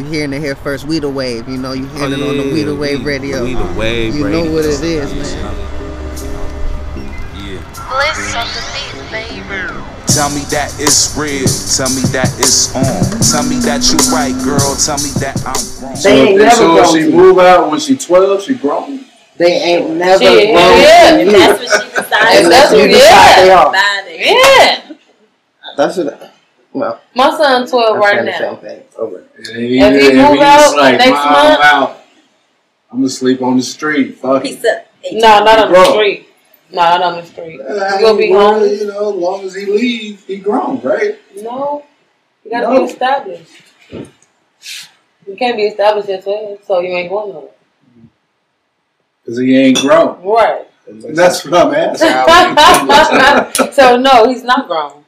You're hearing it here first. We the wave. You know, you oh, hearing it on the We the Wave radio. We the wave. You radio. know what it is, man. Yeah. Bliss on the beat, baby. Tell me that it's real. Tell me that it's on. Tell me that you right, girl. Tell me that I'm wrong. They ain't so, never so grown she to move out when she 12, she grown. They ain't never Shit, grown yeah, to if you. that's what she decided. Unless that's you what- decide they are. Yeah. That's what. Well, My son 12 I'm right now. same thing. Over. If he move out next month- out, I'm gonna sleep on the street. Fuck it. Piece of No, not on the street. No, not on the street. Uh, You gonna be well, homeless? You know, as long as he leaves, he grown, right? No. You gotta No. be established. You can't be established at 12, so you ain't going nowhere. Because he ain't grown. Right. That's what I'm asking. so no, he's not grown.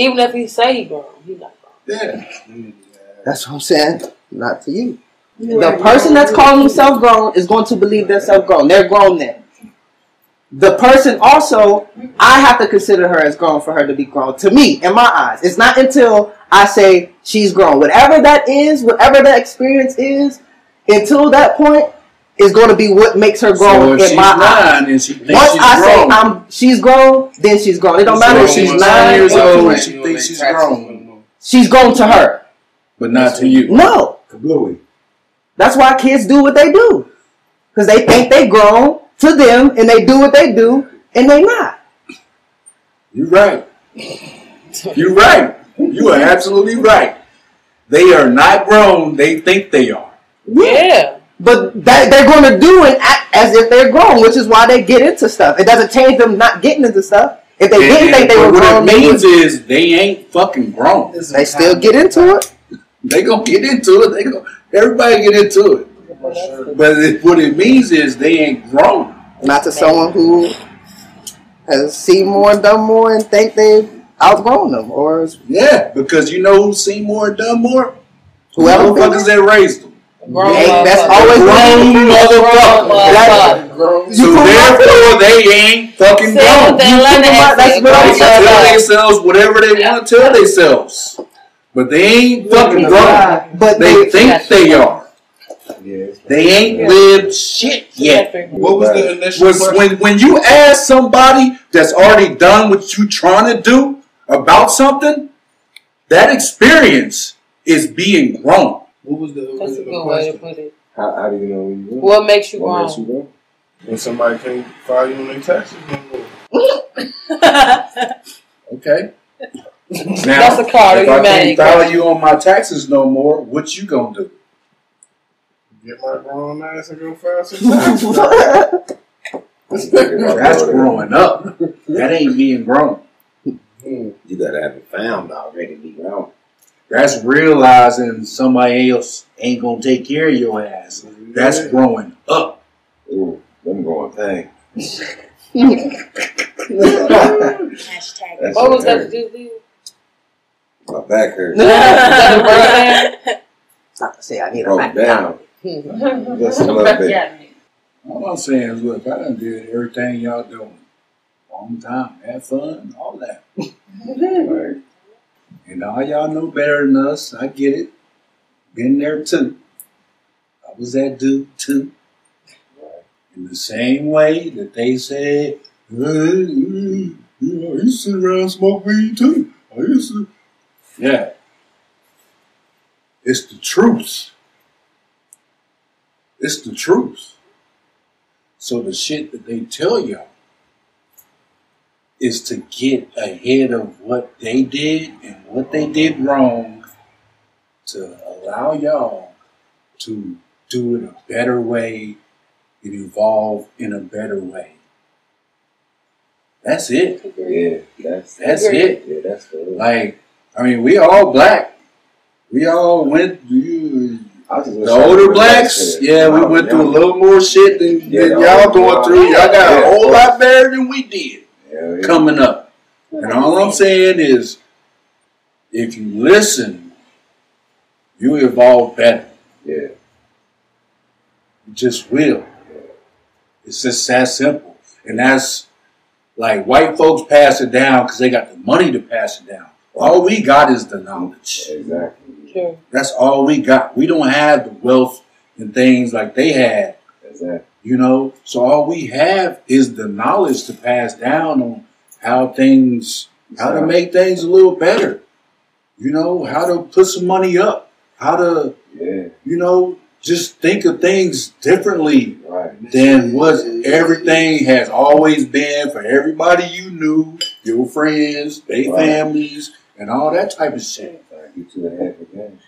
Even if he say he grown, he's not grown. yeah. That's what I'm saying. Not to you. The person that's calling themselves grown is going to believe they're self grown. They're grown then. The person also, I have to consider her as grown for her to be grown. To me, in my eyes, it's not until I say she's grown. Whatever that is, whatever that experience is, until that point, is going to be what makes her So grown if in she's my eyes. nine and she thinks Once she's I grown, say I'm, she's grown, then she's grown. It don't matter so if if she's she's nine nine years or old and she thinks she's grown, She's grown to her. but not to you. No, Bluey. That's why kids do what they do. Because they think they grown to them and they do what they do and they not. You're right. You're right. You are absolutely right. They are not grown. They think they are. Yeah. But that, they're going to do it act as if they're grown, which is why they get into stuff. It doesn't change them not getting into stuff. If they didn't And- think they but were what grown, it they, means would- is they ain't fucking grown. they still get into it. They gonna get into it. They go. Everybody get into it. But it, what it means is they ain't grown. Not to someone who has seen more and done more and think they've outgrown them or Yeah, because you know who's seen more and done more? whoever. Motherfuckers that raised them. Grown Hey, that's motherfucker. always Grown been- motherfucker. motherfucker. So therefore, they ain't fucking Say grown. they You learn think about- to that's say. what I'm They can tell themselves whatever they want to tell themselves, but they ain't fucking grown. But They they, think they are. They ain't lived shit yet. What was the initial Was question? when when you ask somebody that's already done what you trying to do about something, that experience is being grown. What was the That's a original good way to put it. How, how do you know when you win? What makes you What makes you grown? When somebody can't file you on their taxes no more. Okay. Now, That's a card if you I can't file you on my taxes no more, what you gonna do? Get my grown ass and go file some taxes. That's growing up. That ain't being grown. Hmm. You gotta have it found already, be grown. That's realizing somebody else ain't gonna take care of your ass. That's growing up. Ooh, them going thing. Hashtag. That's What was that hurt. you just did? My back hurts. Was that to say I need a Broke back down. a Just a little bit. birthday? All I'm saying is, look, I done did everything y'all doing. Long time, have fun, all that. Right. And all y'all know better than us. I get it. Been there too. I was that dude too. In the same way that they said, hey, you know, I used to sit around and smoke weed too. I used to. Yeah. It's the truth. It's the truth. So the shit that they tell y'all is to get ahead of what they did and what they did wrong to allow y'all to do it a better way and evolve in a better way. That's it. Yeah, that's That's it. Yeah, that's for. Like, I mean, we all black. We all went. You, I was just the older blacks, yeah, we when I was went through a little more shit than, Yeah, than the y'all going through. Y'all got a whole lot better than we did Yeah, yeah. coming up. And all I'm saying is, if you listen, you evolve better. Yeah. You just will. It's just that simple. And that's like white folks pass it down because they got the money to pass it down. All we got is the knowledge. Exactly. Sure. That's all we got. We don't have the wealth and things like they had. Exactly. You know, so all we have is the knowledge to pass down on how things, how to make things a little better. You know, how to put some money up, how to, Yeah, you know, just think of things differently right. than what everything has always been for everybody you knew, your friends, their Right. families, and all that type of shit. Like, you two and a half again.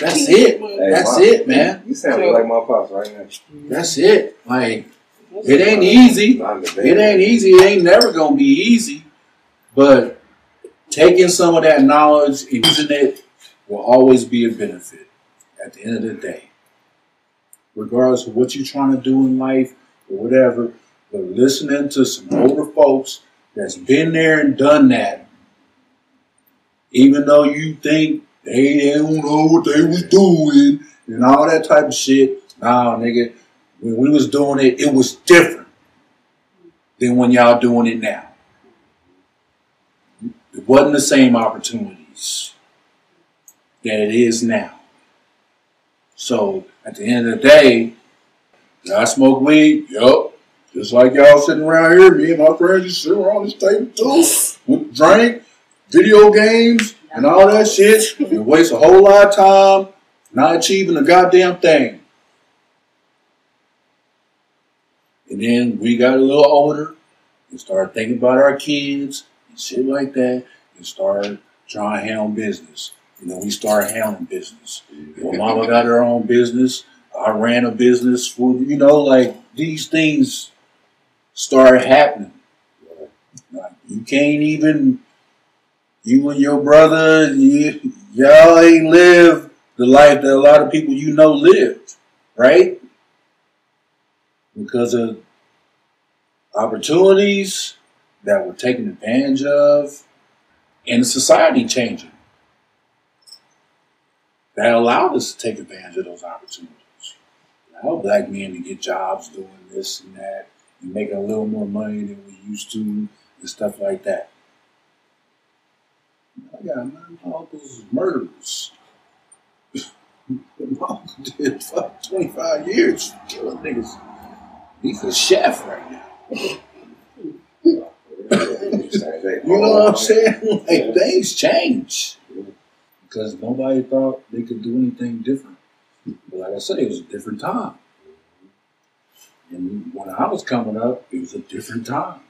That's it. Hey, That's Mom, it, man. You sound like my pops right now. That's it. Like, it ain't easy. It ain't easy. It ain't never gonna be easy. But taking some of that knowledge and using it will always be a benefit at the end of the day. Regardless of what you're trying to do in life or whatever, but listening to some older folks that's been there and done that, even though you think they don't know what they was doing and all that type of shit, nah, nigga, when we was doing it, it was different than when y'all doing it now. It wasn't the same opportunities that it is now. So at the end of the day, y'all smoke weed, yup. Just like y'all sitting around here, me and my friends just sit around this table too. We drink, video games, and all that shit. And waste a whole lot of time not achieving a goddamn thing. And then we got a little older and started thinking about our kids and shit like that and started trying to handle business. You know, we started handling business. Well, mama got her own business. I ran a business for, you know, like these things started happening. Like, you can't even, you and your brother, you, y'all ain't live the life that a lot of people you know lived, right? Because of opportunities that were taken advantage of and society changing that allowed us to take advantage of those opportunities. Allowed black men to get jobs doing this and that and making a little more money than we used to and stuff like that. I got nine uncles murderers. my uncle did fuck 25 years killing niggas. He's a chef right now. You know what I'm saying? Like things change because nobody thought they could do anything different. But like I said, it was a different time. And when I was coming up, it was a different time.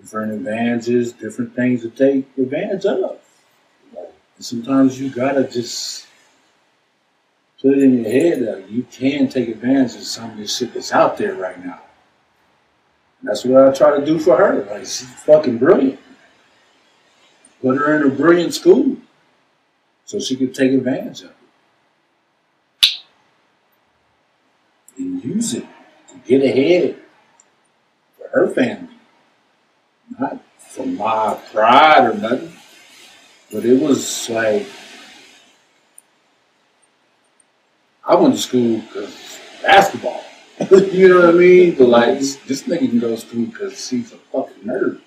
Different advantages, different things to take advantage of. Sometimes you gotta just put it in your head that you can take advantage of some of this shit that's out there right now. And that's what I try to do for her. Like she's fucking brilliant. Put her in a brilliant school so she could take advantage of it. And use it to get ahead for her family. For my pride or nothing. But it was like I went to school because basketball. you know what I mean? But like this nigga can go to school because he's a fucking nerd.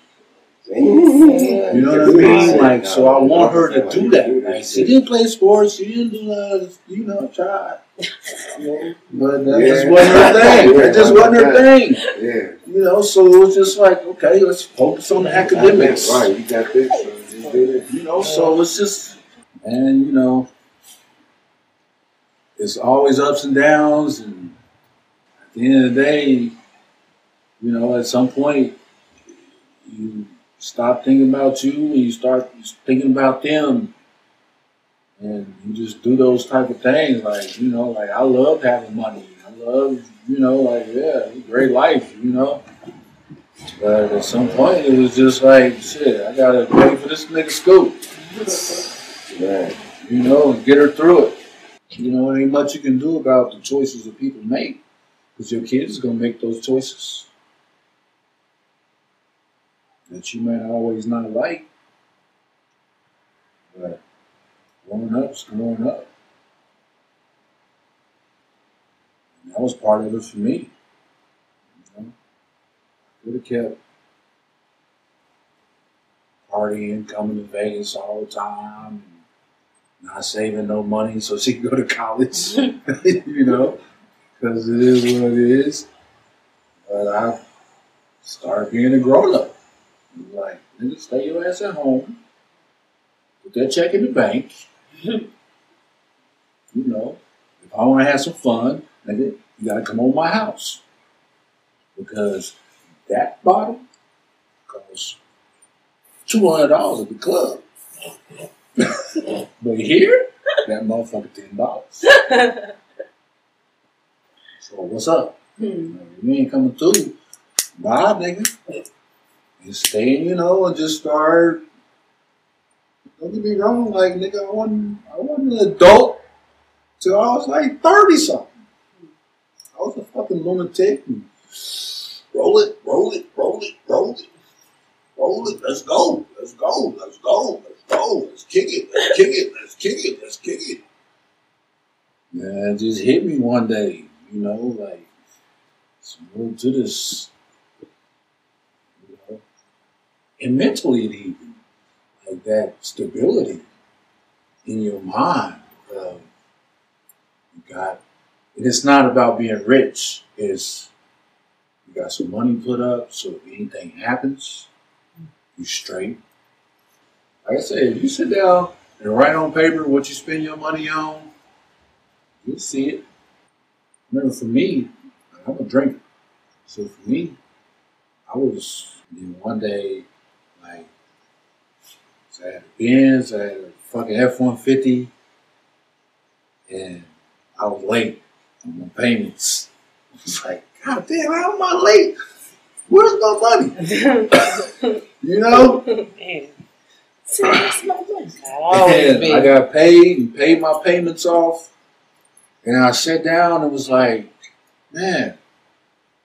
You know what I mean? Like, so I want her to do that. Like, she didn't play sports. She didn't do that. You know, try. But that just wasn't her thing. That just wasn't her thing. Yeah. You know, so it was just like, okay, let's focus on the academics. Right, you got this. So it. You know, so it's just, and you know, it's always ups and downs, and at the end of the day, you know, at some point, you stop thinking about you and you start thinking about them, and you just do those type of things. Like, you know, like I love having money. I love, you know, like yeah, great life, you know. But at some point, it was just like, shit, I gotta pay for this nigga school. Right. You know, and get her through it. You know, ain't much you can do about the choices that people make. Because your kids is gonna make those choices. That you might always not like. But growing up's growing up. And that was part of it for me. You know? Could have kept partying, coming to Vegas all the time, not saving no money so she can go to college, you know, because it is what it is. But I started being a grown up. Like, nigga, stay your ass at home. Put that check in the bank. you know, if I want to have some fun, nigga, you gotta come over my house. Because that bottle costs two hundred dollars at the club. but here, that motherfucker ten dollars. So what's up? Hmm. You ain't coming through. Bye, nigga. And stay, you know, and just start. Don't get me wrong, like nigga, I wasn't, I wasn't an adult till I was like thirty something. I was a fucking lunatic. And roll it, roll it, roll it, roll it, roll it. Let's go, let's go, let's go, let's go. Let's kick it, let's kick it, let's kick it, let's kick it. Man, it just hit me one day, you know, like more to this, you know, and mentally it that stability in your mind. Um, you got, and it's not about being rich. It's you got some money put up, so if anything happens, you straight. Like I say, if you sit down and write on paper what you spend your money on, you'll see it. Remember, for me, I'm a drinker. So for me, I was, know, one day, I had a Benz, I had a fucking F 150, and I was late on my payments. It's like, God damn, how am I late? Where's my money? you know? Man, See, that's my money. I And. I got paid and paid my payments off. And I sat down and was like, man,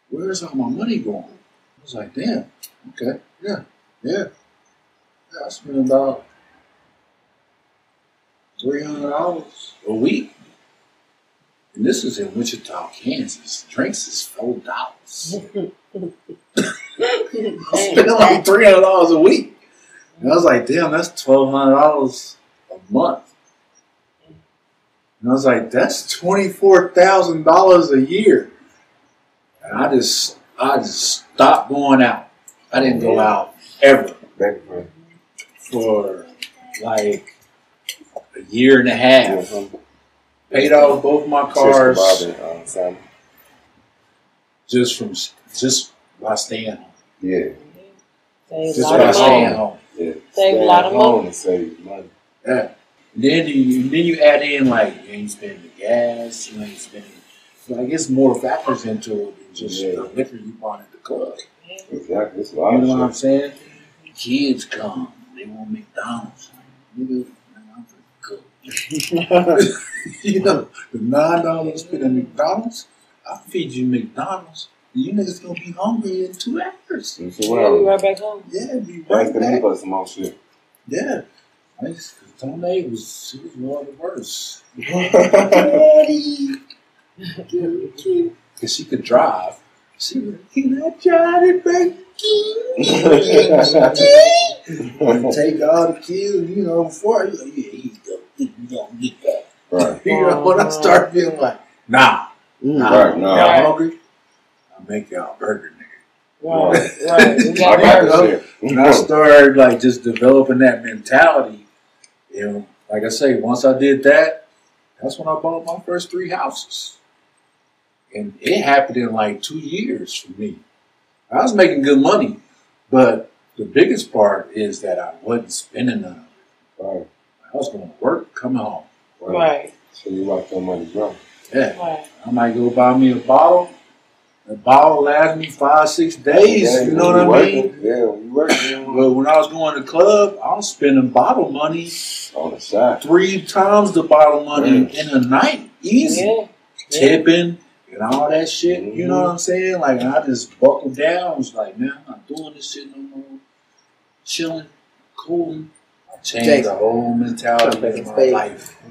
where's all my money going? I was like, damn, okay, yeah, yeah. Yeah I spent about $300 a week. And this is in Wichita, Kansas. Drinks is $4. I spent like $300 a week. And I was like, damn, that's twelve hundred dollars a month. And I was like, that's twenty four thousand dollars a year. And I just I just stopped going out. I didn't go out ever Baby friend. For like a year and a half. Yeah, Paid off both my cars Sister Bob and, uh, Sam. just from just by staying home. Yeah. Save a Just lot by of staying home. Yeah. Save a lot of money. save money. Yeah. Then you then you add in like you ain't spending the gas, you ain't spending like it's more factors into it than just Yeah. the liquor you bought at the club. Exactly. It's a You lot know what I'm saying? Kids come, they want McDonald's. Nigga, man, I'm for good. you know, the nine dollars spent at McDonald's, I'll feed you McDonald's. You niggas gonna be hungry in two hours. And Yeah, we so, right back home. Yeah, be that's right the back. need for some more shit. Yeah. I just, Tone was, she was one of the worst. Daddy! Because she could drive. She was, can I drive it back? And take all the kids, you know, before you, yeah, here you go. You gonna get that. right. You know, when I start feeling like, nah, nah, mm. Right, nah. y'all hungry? I'll make y'all a burger, nigga. Right, right. We I got got burgers. this When I mm. started like just developing that mentality, you know, like I say, once I did that, that's when I bought my first three houses. And it happened in like two years for me. I was making good money, but the biggest part is that I wasn't spending none. Right. I was going to work, coming home. Right, So you watch your money grow. Yeah. right. I might go buy me a bottle. The bottle lasts me five, six days. Yeah, you know what I you mean? Yeah, when you working But when I was going to the club, I was spending bottle money on the side. three times the bottle money in a night. Easy. Yeah. Tipping and all that shit. You Mm-hmm. know what I'm saying? Like I just buckled down. I was like, man, I'm not doing this shit no more. Chilling, cooling. I changed Jason. the whole mentality of my spade. life.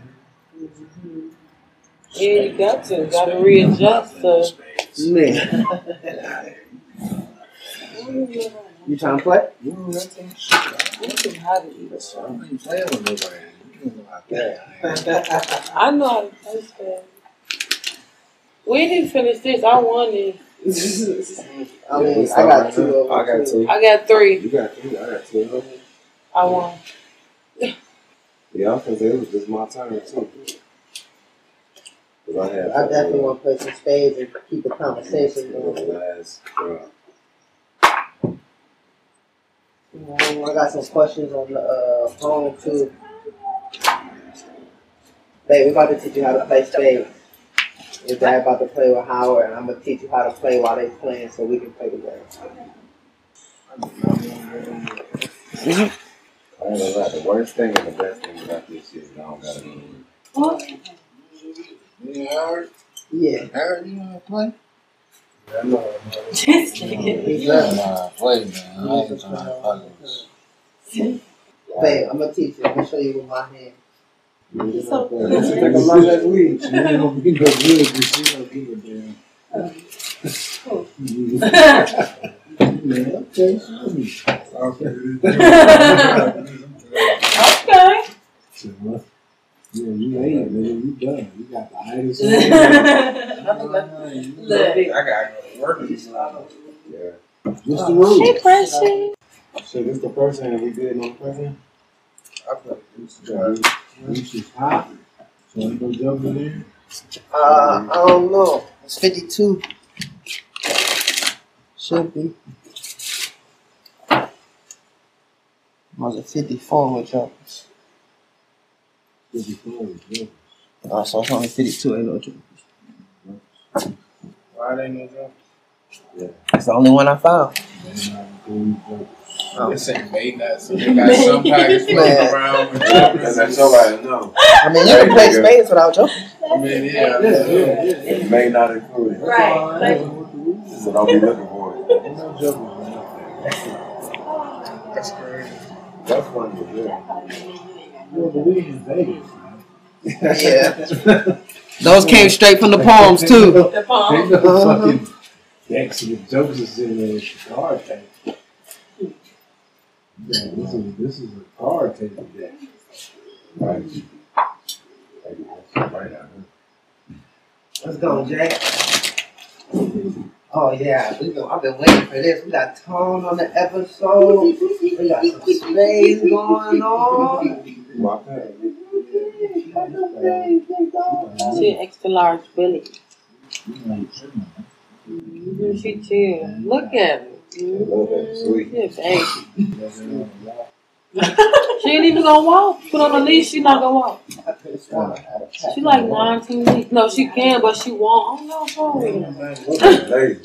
Yeah, you got to. Got to readjust So. Man, you trying to play? How to eat. I ain't playing with nobody. I know how to play spades. We didn't finish this. I won this. I mean, I got two of them. I got two. I got three. You got three. I got two. I won. Yeah, I was gonna say it was just my turn too. 'Cause I had. I definitely want to play some spades and keep the conversation going. last draw. Um, I got some questions on the uh, phone too. Babe, we're about to teach you how to play spades. Your dad about to play with Howard, and I'm gonna teach you how to play while they playing, so we can play together. I ain't gonna lie, the worst thing and the best thing about this shit is I don't gotta know. Yeah, Howard. Yeah. Howard, you know how to play? I know. This nigga. He's up. Nah, play, man. I ain't trying to play this. Babe, I'm gonna teach you. I'm gonna show you with my hand. So- This should take a lot less weed. She ain't gonna no good, but she don't give a damn. Yeah, okay, show. Okay. So, what? Yeah, you ain't, nigga. You done. You got the itis. Look. I gotta go to work this Yeah. What's the rule? Hey, Precious. So this the first hand we did on present? I play this This is hot. So you go jump in there. Uh, I don't know. It's 52. Should be. Was it 54 with jumpers? Fifty four. Yeah. Oh, so it's only 52, ain't no jumpers. Why they no jump? It's the only one I found. Oh. This ain't made that, so they got some package floating Man. around with Cause jumpers. that's all I know. I mean, you can play spades without jumpers. I mean, yeah. It may not include it. Right. So don't be looking for it. That's crazy. That's funny as hell. Yeah, but we in Vegas. man. Yeah. Those came straight from the palms, too. The palm. Ain't no fucking decks with jokes is in there. It's a card table. Yeah, this is this is a card table deck. Right. Right out Let's go, Jay. Oh, yeah. We go, I've been waiting for this. We got tone on the episode. We got some space going on. here. Walk out. She an extra large Billy. Mm-hmm. You know, Mhm, She chill. Look at her. love that sweet. Yes, hey. She ain't even gonna walk. Put on a leash, she not gonna walk. I could have sworn I had a pack. She like 19 weeks. No, she can, but she won't. I don't know what's wrong with her. Look at lady.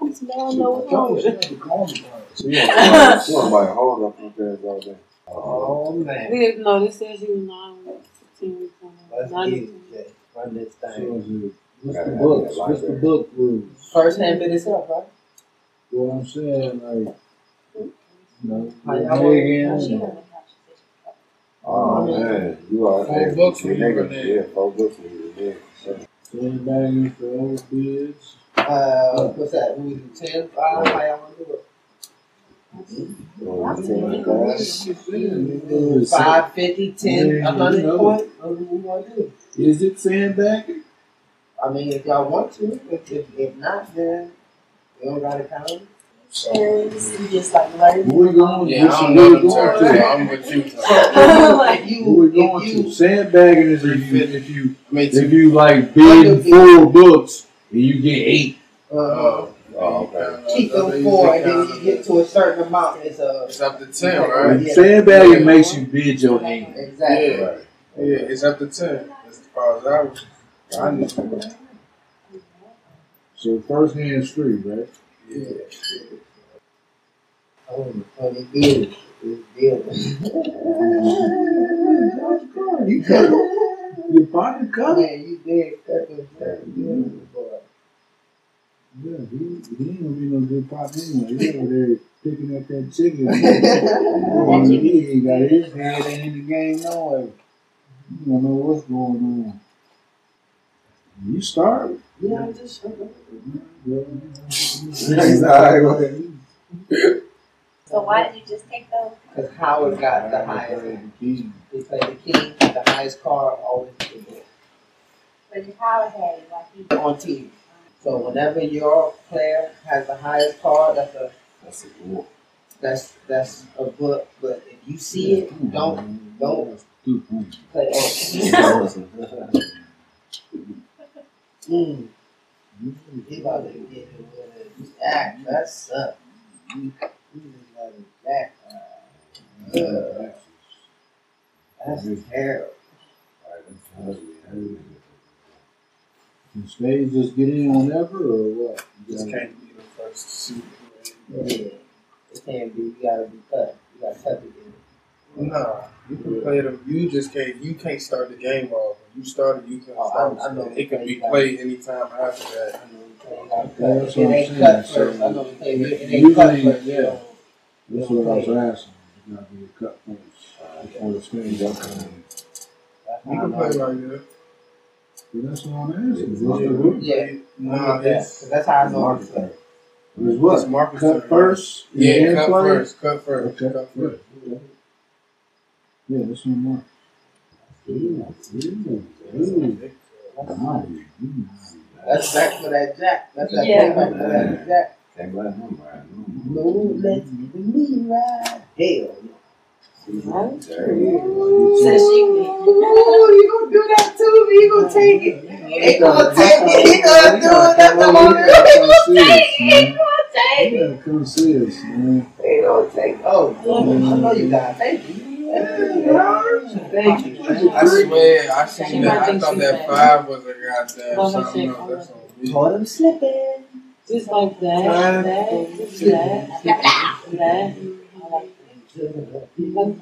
I'm small, I don't know what's wrong with her. She want she hold up her pants all day. Oh, man. We didn't know this said she was 9 weeks, 15 weeks. Let's get it, Run this thing. Is it- What's the have books? What's the book rules? First hand bit itself, right? What I'm saying, like, you know, How y'all Megan, Oh man, you are. Four hey, books you when you nigga. Yeah, four books when you were there. So, for old bids. Uh, what's that? We do 10, 5, how y'all want to do it? you know, ten class. We do 5, 50, 10, Yeah, 100 you know. point? What do we want to do? Is it sandbagging? I mean, if y'all want to. If, if, if not, then you don't got to count it. just like learn. Where we going? Yeah, Which I one don't know the going to? so I'm with you. if you, Who we going you, to? Sandbagging is if you, if you, I mean, if you like bid four books and you get eight. uh, Oh, Oh, okay. keep them four, and then you get to a certain amount, it's a It's up to 10, right? Yeah. Sandbagging makes you bid your hand. exactly. Yeah. Yeah, it's up to 10. As far as I was. I knew. So first hand's free, right? Yeah. Oh, funny deal. Deal. You cut Your partner cut. Man, you did cut boy. Yeah, he, he ain't gonna be no good pop anyway. He over there picking up that chicken. he ain't got his head in the game no way. You don't know what's going on. You start. Yeah, I just Yeah. He's all right with it. So why did you just take those? Because Howard got the highest. He played the king, the highest card, always did it But Howard had it like he. on TV. So whenever your player has the highest card, that's a That's a cool. that's that's a book. But if you see it, don't don't play on. He about to get it with it. Jack, that's up. You you just got a jack. Uh, that's terrible. Can Spade just get in on ever or what? You just can't be the first to see Yeah. It can't be. You gotta be cut. You gotta cut it. in. Nah, you can play them. You just can't. You can't start the game off. When you started, you can Oh, start. I- I know. it can be played anytime after that. I know you can't have Yeah, cut. that's what I'm saying. So, first. You can't. It ain't cut usually, yeah. That's what I was asking. You gotta be a cut first before the Spades up. That's You can play know. like that. But that's what I'm asking. What's the rule? Yeah. Nah, Yeah, it's 'cause that's how I know. It's it's what? Markus Cut turn. first? Yeah, cut first. Cut first. Okay. Cut first. Yeah, that's what I'm That's back for that jack. That's that Yeah. playback for that jack. Can't let him ride. No. No, let's me ride. Hell. There you Says she. Ooh, you gonna do that too? You gonna take it? He gonna take it. He gonna do it. That's the only real. He gonna take it. He gonna take You gotta come see us, man. it. He gonna take it. Oh, I know you got. it. Thank you. Thank you. I swear, I seen that. I thought that five was a goddamn Well, her something shit, else. That's on me. Caught him slipping. Just like that, that, just that, that.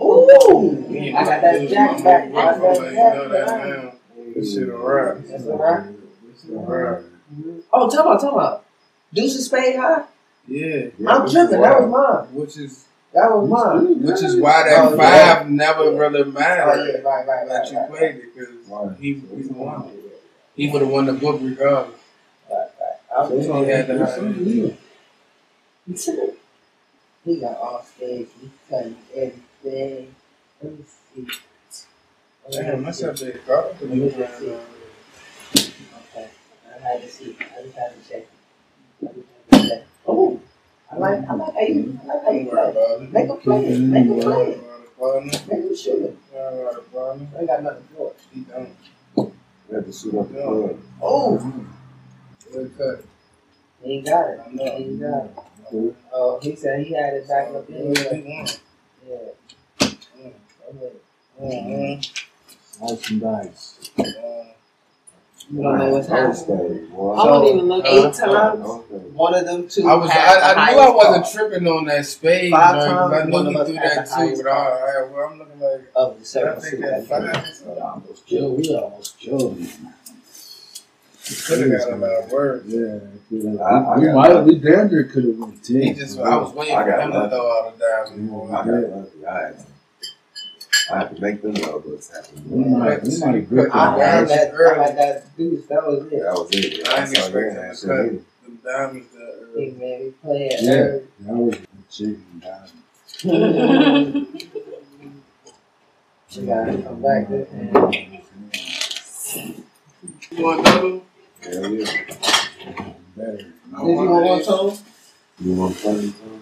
Ooh, I got that jack back. I got that you know jack that back. now. This shit a wrap. That's a wrap. This shit a wrap. Oh, talk about, talk about. Deuce of spade high. Yeah. I'm tripping. That was mine. Which is That was mine. which is why that Oh, yeah. five never really Oh mattered yeah, right, right, that right, you right. played it because he he won. He would have won the book regardless. right, right. I was So he had to have He got off stage. He cutting everything. Let me see. Damn, that's a big card to be playing. Okay. I had to see. I just had to check. I just had to check. Oh, I like, I like how you, I like how you play. Make a play it. Make him play it. Partner. Make him shoot it. Don't worry about it, partner. I ain't got nothing for it. He don't. We had to shoot up the club. Oh, Good cut. he ain't got it. He ain't got it. Oh, he said he had it back up in Yeah, there. he won. Yeah. Mm. Mhm. Slice and dice. You don't know what's happening. Thursday, boy. I don't even look Eight times, one of them two. I was. I, I knew I wasn't score tripping on that spade. Five man, 'cause times, I one knew of he us threw had that too. But all right, well, I'm looking like. of the I seven think that five. We almost killed, we almost killed him. Could have got a lot of words. Yeah, we, I- I we got might have, we damn near could have went ten. He just. I was waiting for him to throw out a diamond. I got lucky. I had to, I have to make them know what's We happening. might, we might have gripped I Yeah, had him. that. I had that deuce. That was it. That was it. I I ain't saw expecting that that shit cut. either. Them diamonds that He made me play it. Yeah, early. that was a chicken diamond. You gotta come back this time. You want double? Hell yeah. Better. Did you want one toe? You want plenty too?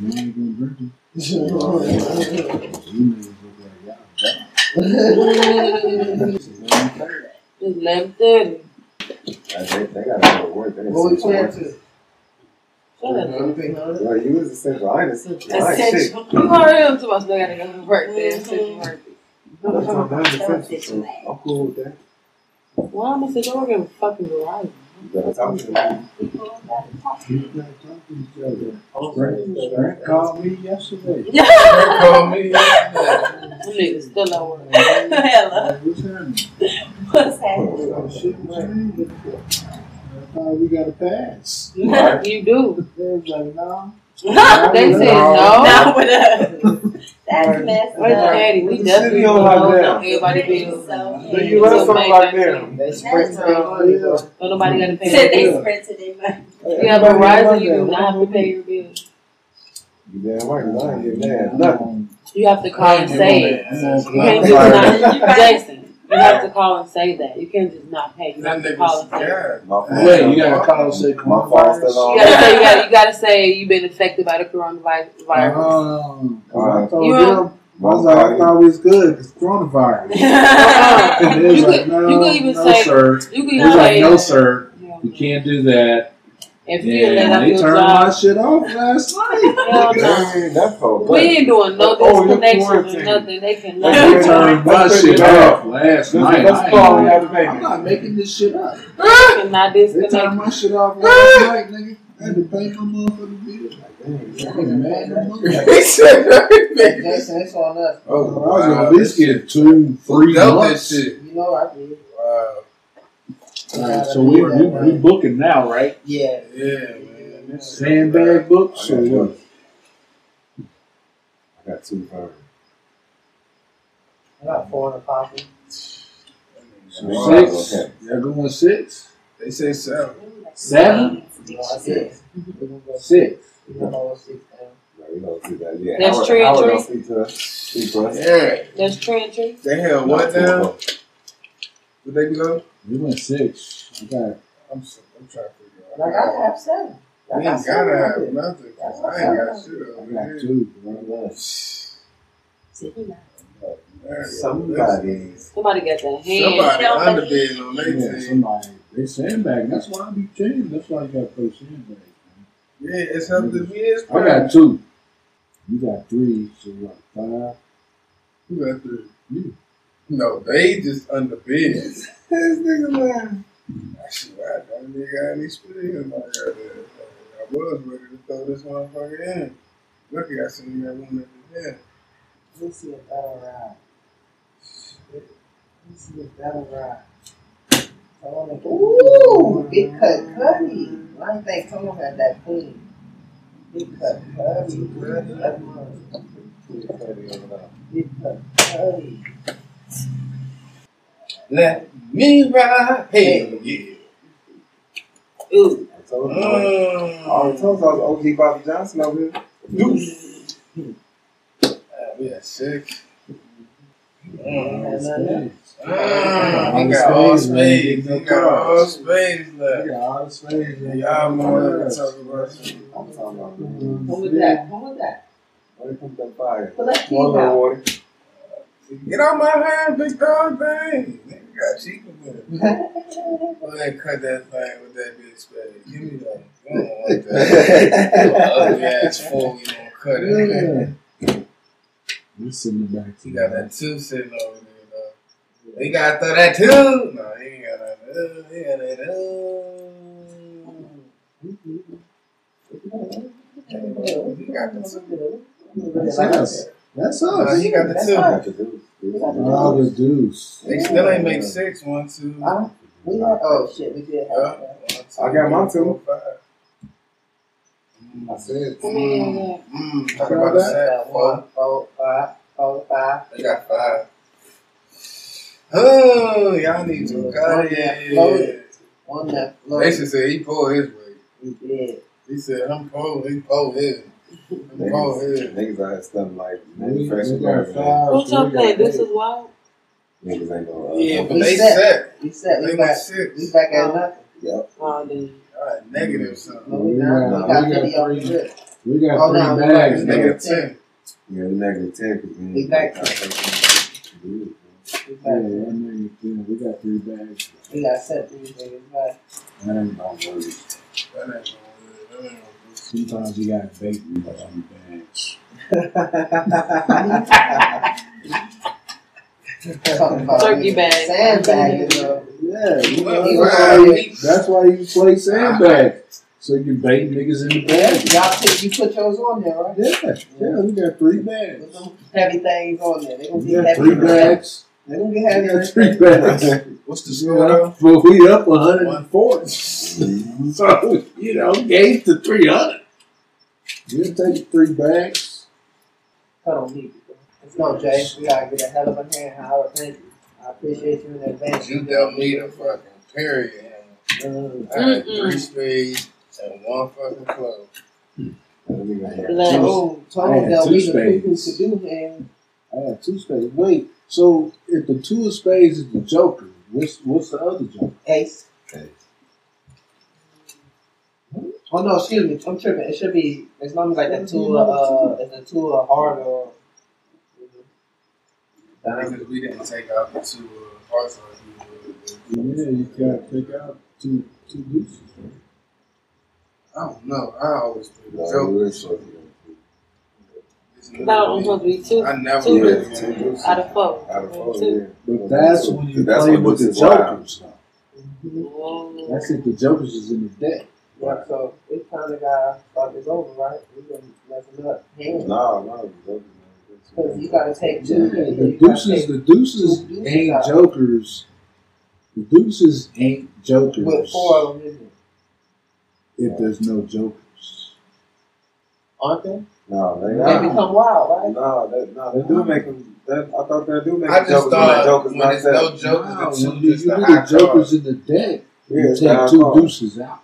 You ain't gonna drink it. Like, They, they gotta go to work. They to? You was. I ain't essential. I. Essential. I gotta go to work. What I'm cool with that. Why am I you're working fucking Verizon? You better talk to them. You gotta each other. Brent, Brent called me yesterday. Called me. yesterday. Niggas still work. Hello. What's happening? What's happening? Shit, man. I thought we got a pass. You do. They was like, no. They said no. Not with us. That's messed Where's up. Daddy? We City definitely don't like know that. everybody Really bills. so The mean. U.S. So on make like that them. They That's sprint right. down money. though. So nobody gotta pay Said their they bills. sprinted their money. You have Verizon, you do not have to pay your bills. You damn right, 'cause I ain't getting mad. Nothing. You have to call and say it. You can't just not, Jason. You have to call and say that. You can't just not pay. You That have to call and say. it. scared. My fault. Wait, you gotta call and say My fault still coronavirus. on. You gotta say you gotta, you gotta say you've been affected by the coronavirus. virus. Um, I told You them, I was like, I thought we was good It's coronavirus. And they you like, could no, you could even no, say sir. you could even was like, say no, sir, Yeah. you can't do that. If you And let up they your turned my shit off last night. Hell no. Dang. We ain't doing no Oh, you're or nothing. They can They turned my shit off last Let's- night. let's out the I'm not making this shit up. cannot They disconnect. turned my shit off last night, nigga. I had to pay my motherfucking bill. I was mad at motherfucker. He said that. Jason, it's on us. I was gonna at least get two, three Dealt that months. shit. You know I did. Wow. Alright, so we, we, we booking now, right? Yeah. Yeah, man. This shit- Sandbag books or what? I got two phones. I got four in the pocket. so Six? Y'all going six? They say seven. Seven? You know, I did. Six. You know, I was six down. No, you don't see that. Yeah, That's Howard- tree and Howard tree? don't speak to us. To us. Yeah. That's trenching. They held what down? Would they go? We went six. I got I'm, so, I'm trying to figure out. And I have seven. I We ain't seven gotta right have there. nothing. 'cause I ain't got shit I over got here. two. Man, Somebody. Somebody got their hand. Somebody underbidding on their Yeah, team. somebody. They sandbag. That's why I be changing. That's why you gotta play sandbag. Yeah, it's up to me. It's I got two. You got three, so what, five? Who got three? You. No, they just underbid. this nigga man. Actually, I don't think I got any experience like that. I was ready to throw this motherfucker in. Lucky I seen that one at the end. Let's see a battle ride. Let's see a battle ride. Ooh, big cut cuddy. I didn't think Tony had that clean. Big cut cuddy. Big cut Big cut cuddy. Let me ride. Hell yeah. Ooh. I told you. Oh, I told I was OG Bobby Johnson over here. Deuce. Hmm. Ah, we had six. Ain't had nothing. Ah, he got all spades. He got all spades I left. got all the space. man. Y'all more to talk about shit. I'm talking about. Mm. Come with that. Come with that. Where you put that fire? Put that key One out. Water. Get on my hand, big dog thing. Nigga got cheaper with it. Go ahead and cut that thing with that big spade. Give me that. You don't want that. You ugly ass fool, you don't cut it. Yeah. This in back. He got that two sitting over there, though. He got to throw that two. No, he ain't got that. Uh, he got that. Uh. He got the two. That's us. That's No, he got the That's two. fine. Got the deuce. All the deuce. They still ain't make six. One, two. Huh? We had, oh shit, we did Yeah. have that. One, two, I got my three, two. four, five. I said. How many of that? Mm, talk about the set. Got one, four, five, four, five. They got five. Oh, y'all need to cut it. One left. Mason said he pulled his weight. We did. He said, I'm pulled. He pulled his. I'm pulled. Niggas, niggas out here stuff like We, we manufacturing got garbage. five. What's so up there? This is wild. Niggas ain't gonna. uh, Yeah, but they set. set. We said They we went back. six. We back at nothing. Yep. Oh, then. All right, negative something. No, we We not. got- We got we got three. good. We got Oh, three no, we got bags. It's three. now. negative 10. Yeah, we negative ten because we We ain't back. got We Yeah, back. that nigga, yeah, we got three bags. We got set these niggas back. That ain't no worry. That ain't gonna work. That ain't gonna do Sometimes you gotta bake with some bags. Talking about Turkey bag. Sandbag. though. Yeah, you know, Well, that's, why you, that's why you play sandbag. So you bait niggas in the bag. Y'all put, you put yours on there, right? Yeah, yeah, we got three bags. Put heavy things on there. They gonna We get got heavy. three bags. They gonna get We heavy. got three bags. What's the You score know, though? but we up 140. Mm-hmm. so, you know, gave to 300. We'll take three bags. Cut on me. Let's go, Jay. We gotta get a hell of a hand. Howard, thank you. I appreciate you in advance. You dealt me the fucking period. Mm. I had three spades and one fucking club. That nigga had Bless. two- Told, told I had them two we the people spades. to do, and I had two spades. Wait, so if the two of spades is the joker, what's what's the other joker? ace. Okay. Oh no, excuse me, I'm tripping. It should be as long as like the two, uh, if the two are hard or. Because we didn't take out the two uh, parts of it. Yeah, you gotta take out two two deuces. I don't know. I always play the No, joke. we were It's No, I'm supposed to be two. I never two really deuces. did Yeah, deuces. Out of four. Out of four, Two. yeah. But that's when you That's play when with the deuces wild. jokers. though. Mm. That's if the jokers is in the deck. Yeah, so it's kind of gotta start this over, right? We been messing up. Hands. No, no, jokers, Because you gotta take Yeah, two. the deuces, take the deuces two deuces ain't out. jokers. The deuces ain't jokers. With four of them, isn't it? If there's no jokers. Aren't they? No, they They are. become wild, right? No, they, no, they do make them. That, I thought they do make I them just jokers. thought jokers when not there's that. no jokers, Wow, the when two you, is you the the jokers card. in the deck, Yeah, you it's take two card. deuces out.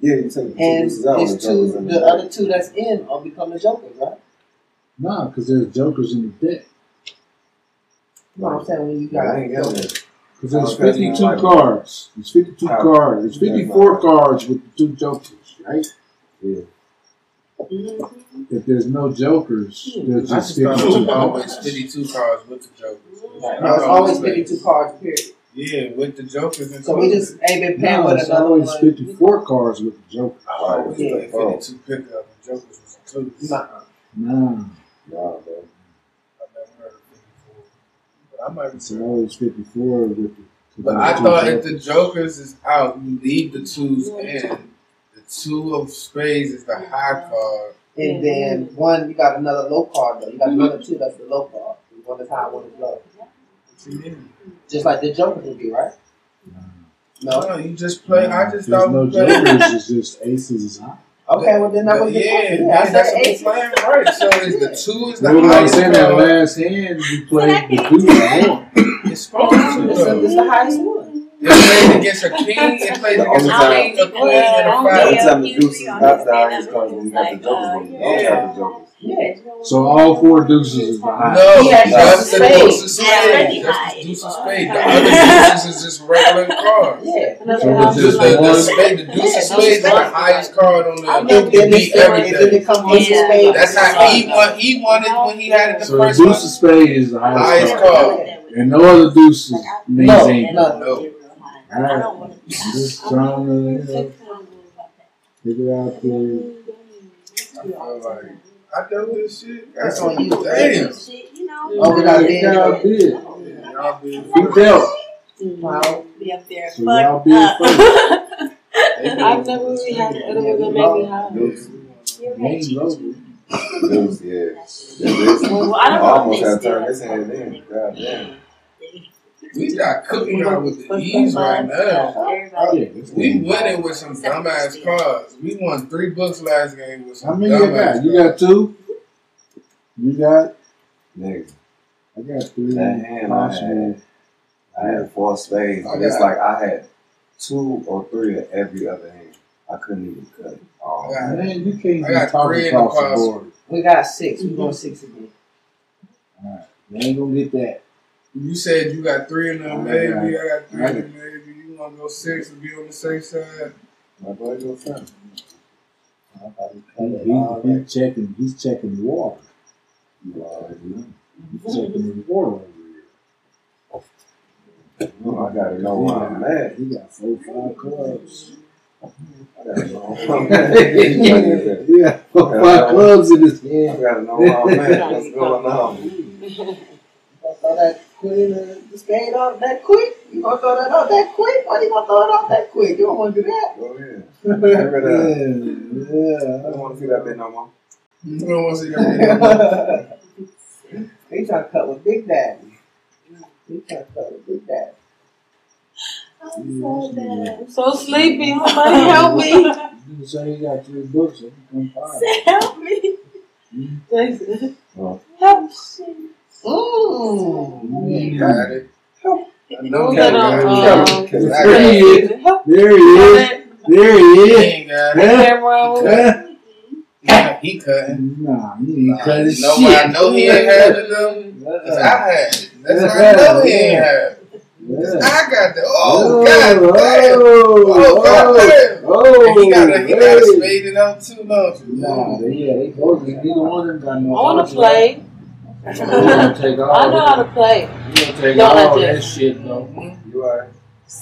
Yeah, you take the two And deuces out when it's the two, the the other two that's in are becoming jokers, right? Nah, because there's jokers in the deck. You know what I'm saying? When you got I ain't getting it. Because there's 52 like- cards. There's 52 How- cards. There's 54 cards with the two jokers, right? Yeah. If there's no jokers, hmm. there's just just thought it 52 was always cards. 52 cards with the jokers. no, it's always 52 cards, period. Yeah, with the jokers and So we just ain't been paying No, with it's another always one. 54 cards with the jokers. I always Yeah. played 52 pickup and jokers was twos. Nah. Nah, Nah, bro. I've never heard of 54. But I might be it's always 54 with the. with But the I two thought if the jokers is out, you leave the twos in. The two of spades is the high card. And then one, you got another low card though. You got another two that's the low card. One is high, one is low. What? Just like the Joker would be, right? No. No, you just play. I just There's thought no we played. jokers, it's just aces is high. Okay, well then that was the yeah, question. yeah, I said that's what we ace. playing right. So is the two is the Remember I highest said that last hand, you played the deuce one. It's supposed to. It's, the- though. it's the highest one. It plays against a king. It plays The against a time- king, a queen, and a Every five. time the deuces not the highest card when you got the jokers when you don't have the jokers. Yeah. So all four deuces is the high. No, He had just deuce the of spades. deuce of spades. That's the deuce of spades. The other deuces is just regular cards. Yeah. So The, it's the, just the, one. spade, the deuce of spades is the highest card on the. And It then beat it's and then everything. it comes ace of spades. That's how he won. He won it when he had it the So the first deuce of spade is the highest, Highest card. card. And no other deuces means No, anything. no. No. Alright. I'm just trying to you know, figure out the. I feel like I do this shit. That's on you. Damn. Oh, we got big. Y'all did. Y'all be Who dealt? Wow. Be up there. So y'all Fuck bid up. first. I've never really had it was gonna make me high. You ain't loaded. Deuce, yeah. Yeah, this- Well, I I don't know. almost if had they turned still- this hand in. God damn. We got cooking out with the ease right uh, now. Oh, yeah, We good. winning with some dumbass cards. We won three books last game with How some many you dumbass got? You got two? You got? Nigga, I got three. that hand I had, I had four spades, I but it's like I had two or three of every other hand. I couldn't even cut it. Oh, got- Man, you can't I be got three in the across the board. We got six. We going six again. All right. You ain't gonna get that. You said you got three in them, I maybe. got- I got three I in them, maybe. You want to go six and be on the safe side? my boy go first. He, he, he's checking. He's checking the water. You already know. He's checking the water over here. No, I gotta know where I'm at. He got four, five clubs. I gotta know where I'm at. He got four, five clubs in his hand. I hand. gotta know where I'm at. What's going on? You gonna throw that queen and the spade out that quick? You gonna throw that out that quick? Why you gonna throw it out that quick? You don't want to do that. Go ahead. Get rid of that. Yeah, I don't want to see that bit no more. You don't want to see that. bit no more. They trying to cut with Big Daddy. They trying to cut with Big Daddy. I'm so sleepy. Somebody help me. You say he got three books, so he come five. Help me. Hmm? Jason. Help. Mmm. Got it. I know Who you got got it. um, There he is. There he is. There he is. He ain't got it. Huh? Camera. Huh? Yeah, he couldn't. Nah, he ain't cut his No, shit. I know he ain't had it though. Cause I had it. That's why I know he ain't had it. Yeah. I got the oh Oh, god damn. oh, Oh god damn. oh, And he got a he got a spade it up too, don't? Nah, they, yeah, they both, neither one of them got I no want to option. play. You gonna take all I know how to play. You gonna take Y'all all that shit though. You are.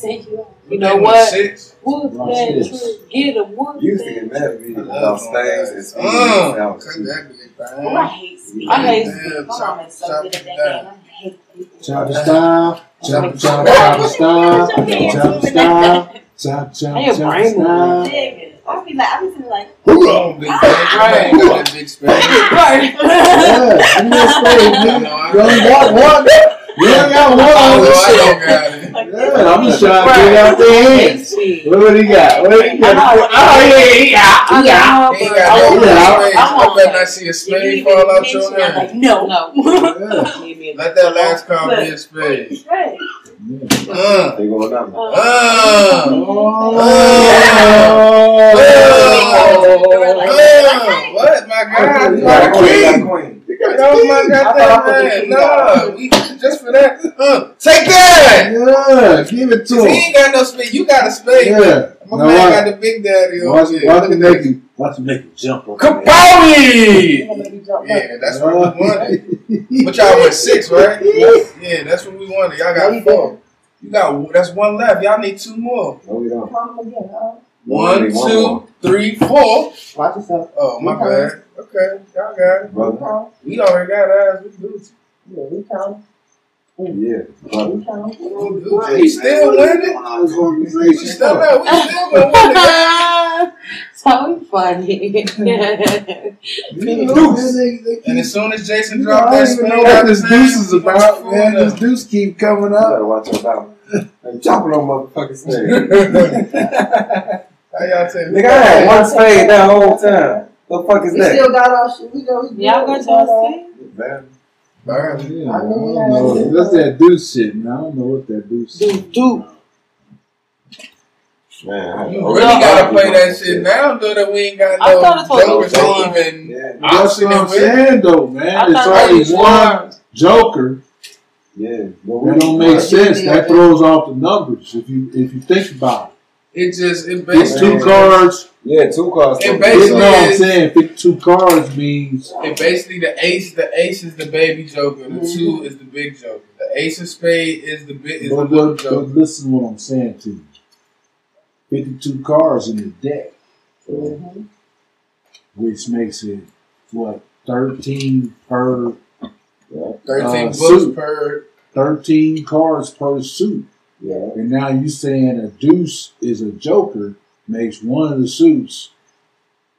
You You know what? Six. Wood Watch that this. tree, get a wood You used to that get mad at me I about love stains and speed. Mm. Sound Cut too. that big Oh, I thing. hate speed. I hate Yeah, My mom chop, is so chop good at it that down. game. I hate speed. Chop the style, chop, chop, chop the style, chop the style, chop, chop, I am chop the brain style. Nigga, I be like, I be sitting like, Oh, big spade. Right. You got that big spade. Right. Yeah, give me that spade, nigga. No, I You only got one. You only got one Oh, on this I shit. don't got it. Yeah, I'm just trying to get out their hands. Look what he got. What he got? Oh, yeah, he out. I He out. He ain't but got I no want big Yeah. to. spades. I I want better that. not see a if you spade even fall out mention your it, I'm hand. like, no. Yeah. Need me a- Let that last card be a spade. Right. Uh, They going up. Uh, uh, uh, what, my God? You got a queen. queen. Get off my goddamn hand. No, we just for that. Uh, take that. Yeah, give it to He him. ain't got no spade. You got a spade. Yeah. My Now man watch- got the big daddy over Watch, here. watch Look him make this. him, watch him make him jump up. Kapowie! Yeah, that's what we wanted. But y'all went six, right? Yeah, that's what we wanted. Y'all got four. You got that's one left. Y'all need two more. No, we don't. Uh, one, Only one two, more. three, four. Watch yourself. Oh, my bad. Okay, y'all got it. Brother. We already got ours. We do. Yeah, we count. Yeah. Brother. We count. We still winning. We still no, we still gonna so funny. And as soon as Jason I dropped don't that even spade know what this deuce is about, man. This deuce keep coming You up. better watch your mouth. I'm chopping on motherfucking snake. How y'all take Nigga, I had one spade that whole time. The fuck is We that? still got our shit. We know we Y'all got y'all see? Man. Burn. Yeah, I don't know. That's that deuce shit, man. I don't know what that deuce is. Do Man, You to- really gotta play that shit now, though, that we ain't got I no thought it was jokers going to even Yeah. That's what I'm option it with. saying, though, man. It's thought only it one joker. Yeah. Well, That don't make sense. That throws off the numbers if you if you think about It just, it it. It's basically, two cards. Yeah, two cards. It You basically know what I'm is- saying? If it's two cards means it basically the ace, the ace is the baby joker, the two is the big joker. The ace of spade is the big, is the But, little but, but joker. listen to what I'm saying to you. 52 cards in the deck, which makes it, what, 13 per, Yeah. Thirteen uh, books suit. per. 13 cards per suit. Yeah. And now you saying a deuce is a joker makes one of the suits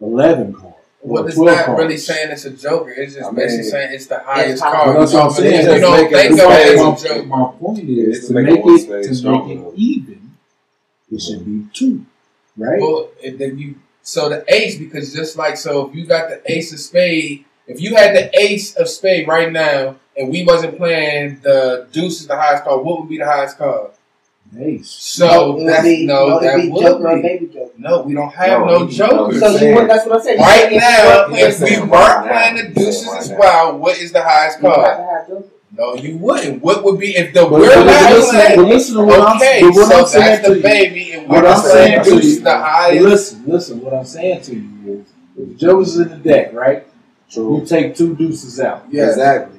11 cards. Well, Or it's 12 not cards. really saying it's a joker. It's just I basically mean, saying it's the highest high. card. That's what I'm You saying. You don't Just think of it- it my, as a joker. my point is It's to to make make it one it spade to stronger. make it even, it should be two, right? Well, if then you so the ace because just like so, if you got the ace of spade, if you had the ace of spade right now, and we wasn't playing the deuce is the highest card, what would be the highest card? Ace. So it would that's be, no, it'd that be would joker or be. baby joker. No, we don't have No, no, you- jokers. So you, that's what I said. You right said now, if we saying weren't playing the deuces as well, what is the highest you card? to have joker. No, you wouldn't. What would be if the But, we're but not listen, but playing? listen to what Okay, I'm, but what so I'm saying that's to the you. baby, and What we're I'm saying playing to deuce you. is the highest. Listen, listen. What I'm saying to you is, if the Joker's in the deck, right? True. You take two deuces out. Yeah. Exactly.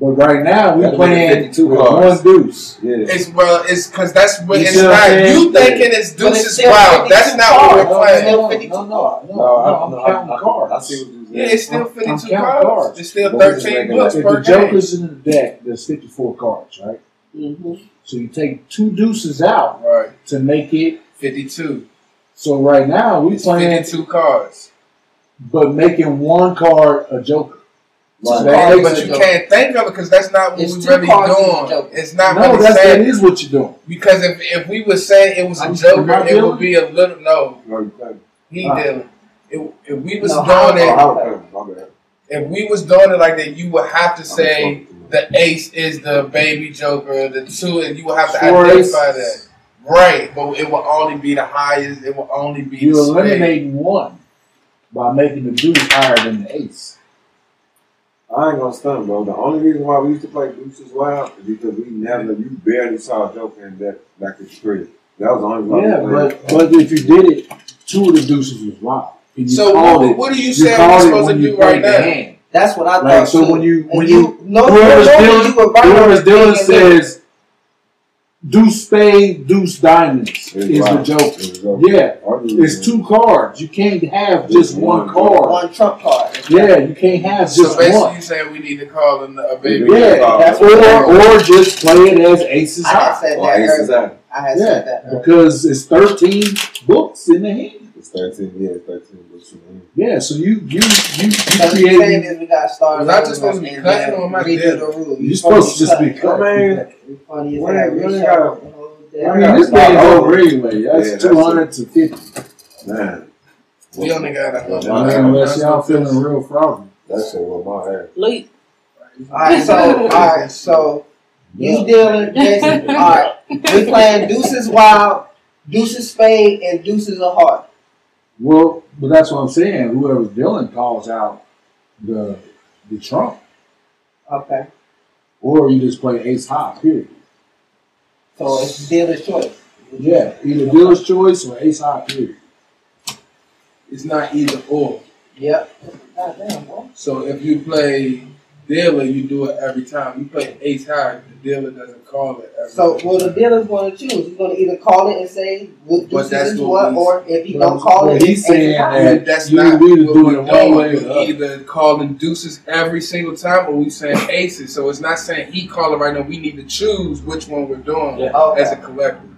But right now we Gotta make it playing 52 with cards. one deuce. Yeah. It's well, it's because that's what You it's see not. saying? You thinking it's But it's deuces still wild. That's not what we're cards. playing. Still no, 52 no, no, no, No, I, I'm I, counting I, I, cards. I see what you're saying. Yeah, it's still I'm- I'm 52 cards. cards. It's still But 13 books If per the. Joker's in the deck, there's 54 cards, right? Mm-hmm. So you take two deuces out Right, to make it. 52. So right now we playing, 52 cards. but making one card a Joker. Right. That Yeah, but you a- can't think of it because that's not what It's we two really cards in the doing. It's not No, really that's that saying is what you're doing. because if if we would say it was a I'm- joker, am I it dealing? would be a little no. No, you can't. He Ah. dealing. If, if we was No, doing how- it, Oh, how it comes. My bad. if we was doing it like that, you would have to say the ace is the baby joker, the two, and you would have to Four identify aces. that. Right, but it will only be the highest. It will only be You're the spade. eliminating one. by making the deuce higher than the ace. I ain't gonna stunt, bro. The only reason why we used to play Deuces Wild is because we never, you barely saw a joker in that back at three. That was the only reason. Yeah, but but if you did it, two of the deuces was wild. And you So called what, it- what are you saying called we're it supposed when to you do right played the now? hand. That's what I Like thought. so too. when you And when you, you no, whoever's no, dealing you were right on whoever's the dealing thing and says deuce spade, deuce diamonds It's is the wild. joker. It's. Yeah. All It's two cards. You can't have just one one card. one trump card. Yeah, you can't have So just basically, one. you saying we need to call in a baby? Yeah, Yeah, that's what or or just play it as aces I had high. said that aces earlier. out. I had said that Yeah, earlier. because it's thirteen books in the hand. It's 13, yeah, it's 13 books in the hand. Yeah, so you you you So you the thing creating. is, we got stars. Was I just supposed to be cutting or am I redo dead? You're supposed to just be cut. cut. I mean, You funny as hell. We ain't gotta- whole day. I mean, this game's over anyway. Yeah, That's that's two hundred to fifty. Man, We only got a Well, hundred. Unless y'all feeling real froggy. That's shit with my hair. Leap. Alright, so alright, so you dealing Jason. Alright. We playing deuces wild, deuces spade, and deuces of heart. Well, but that's what I'm saying. Whoever's dealing calls out the the trump, Okay. or you just play ace high. Period. So it's dealer's choice. Yeah, either dealer's choice or ace high. Period. It's not either or. Yep. So if you play dealer, you do it every time. You play ace high, the dealer doesn't call it. Every So time. well the dealer's gonna choose. He's gonna either call it and say what But deuces that's what what, or if he don't call it, he's ace saying high. that that's you not either what do we're doing. way or We the other. either calling deuces every single time, or we saying aces. So it's not saying he calling right now. We need to choose which one we're doing Okay. as a collective.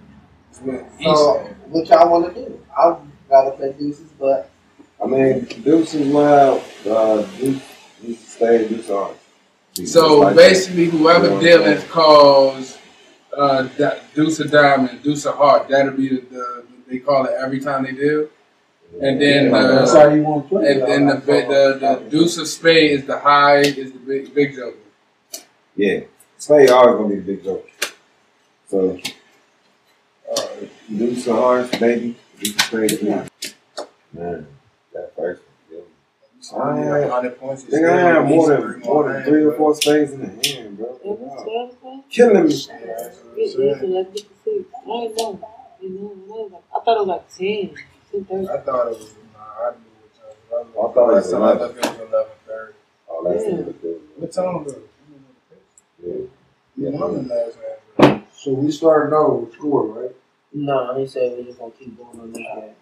That's what he's So what y'all wanna do? I'd rather play deuces, but I mean, Deuces Wild, uh, Deuce, Deuce Spade, Deuce Orange. So Like basically, whoever Yeah. dealing calls uh, deuce of diamond, deuce of heart, that'll be the, the they call it every time they deal. And then Yeah, uh, That's how you want to play. and then the, big- the the deuce of spade is the high is the big big joker. Yeah, Spade always gonna be the big joke. So, uh, Deuce Orange, baby, Deuce Spade, yeah. Man, that first one. I Like 100 points. I think I had more than more than three or four spades in the hand, bro. Wow. twelve, twelve? Killing me. It is eleven to six. I ain't know. You know, I was like- I thought it was like ten. Ten thirty. I thought it was. Nah, I knew. I thought it was Last time I 11. looked, it was eleven thirty. Oh, that's Yeah. What time was it? Yeah. You won the last round. So we started over with score, right? no, he said we're just gonna keep going on this game. Shit, Michael was on longer than that.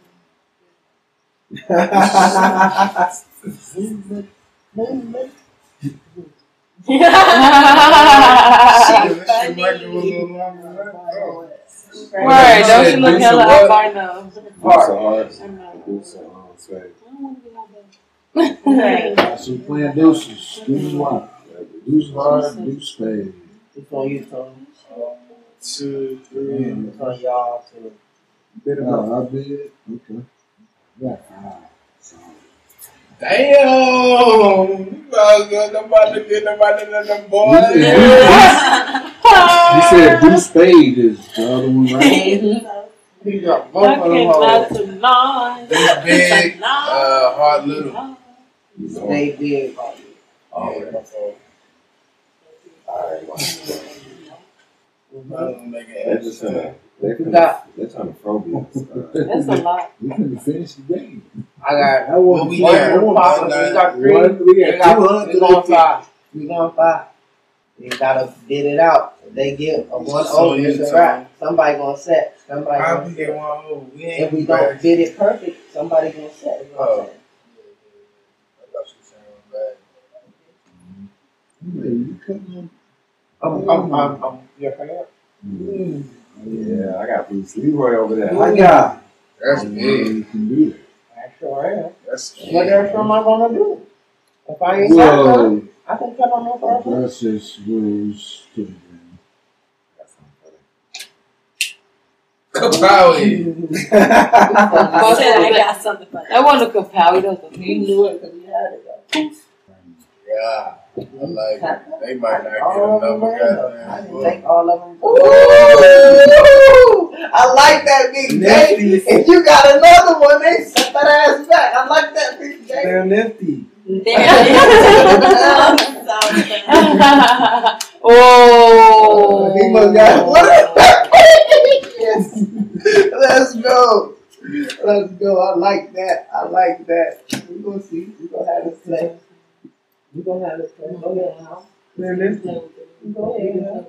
Right, don't said you look deuce hella of what? albino? Deuce Orange, I know. Deuce Orange, Spade. I don't want to be like that. So we playing deuces. Deuces wild. Deuce hard, deuce spade. It's on you, Tony. Two, three. It's on y'all too. No, I did. Okay. Yeah. five. Damn! You guys got nobody get nobody in the boy. You said deuce spade is the other one, right? He got both of them cannot hoes. This big, uh, hard little. They did. Oh, Yeah, my fault. Alright, I'm gonna make it They're trying to, they're You trying got- to, they're trying to throw me. That's a lot. We couldn't finish the game. I got I want Well, we one got- more possible. We got three. One, we We got two we hundred. going five. We going five. You gotta bid it out. If they get a one over, it's a wrap. Somebody gonna set. Somebody How gonna we get one over? We ain't If we back. don't bid it perfect, somebody gonna set. You know what I'm saying? I thought you said it was. Mm-hmm. You couldn't. I'm, I'm, I'm, I'm, you're correct. Mm. Yeah, I got Bruce Leroy over there. I got. That's mm-hmm. You can do that. I sure am. That's What else am I gonna do? If I ain't got Well, none, I can cut on no person. that's just rules to the game. Kapowie. But I got something funny. That wasn't a kapow. That was a You knew it because you had it. Though. Yeah. I like it. They might not get All of another man. I goddamn can take all of them. Ooh! I like that Big J. If you got another one, they set that ass back. I like that Big J. They're nifty. They're nifty. oh. He must got what? yes. Let's go. Let's go. I like that. I like that. We're gonna see. We gonna have it play. We gonna have it play. Go ahead now. They're nifty. Go ahead.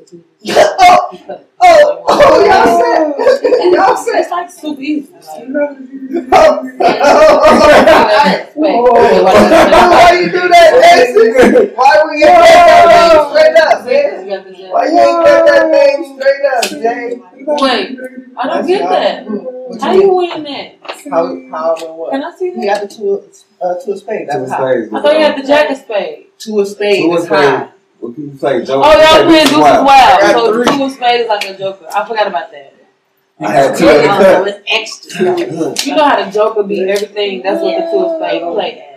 Oh, oh, oh, y'all said, y'all said. It's like super easy. Why you do that, Jason? Why we ain't get that thing straight up, man? Why you ain't get that thing straight up, Jay? Wait, I don't get that. How you win that? How, how, and what? Can I see He that? got the two, uh, two of spades. Two of spades. I thought you had the jack of spade. Two of spades Two of spades. When people oh, say joke, Oh, y'all playing say as wild. wild. I got So three. two of spades is like a joker. I forgot about that. I had two in the Oh, it's extra. You know how the joker be everything. That's what the two of spades play.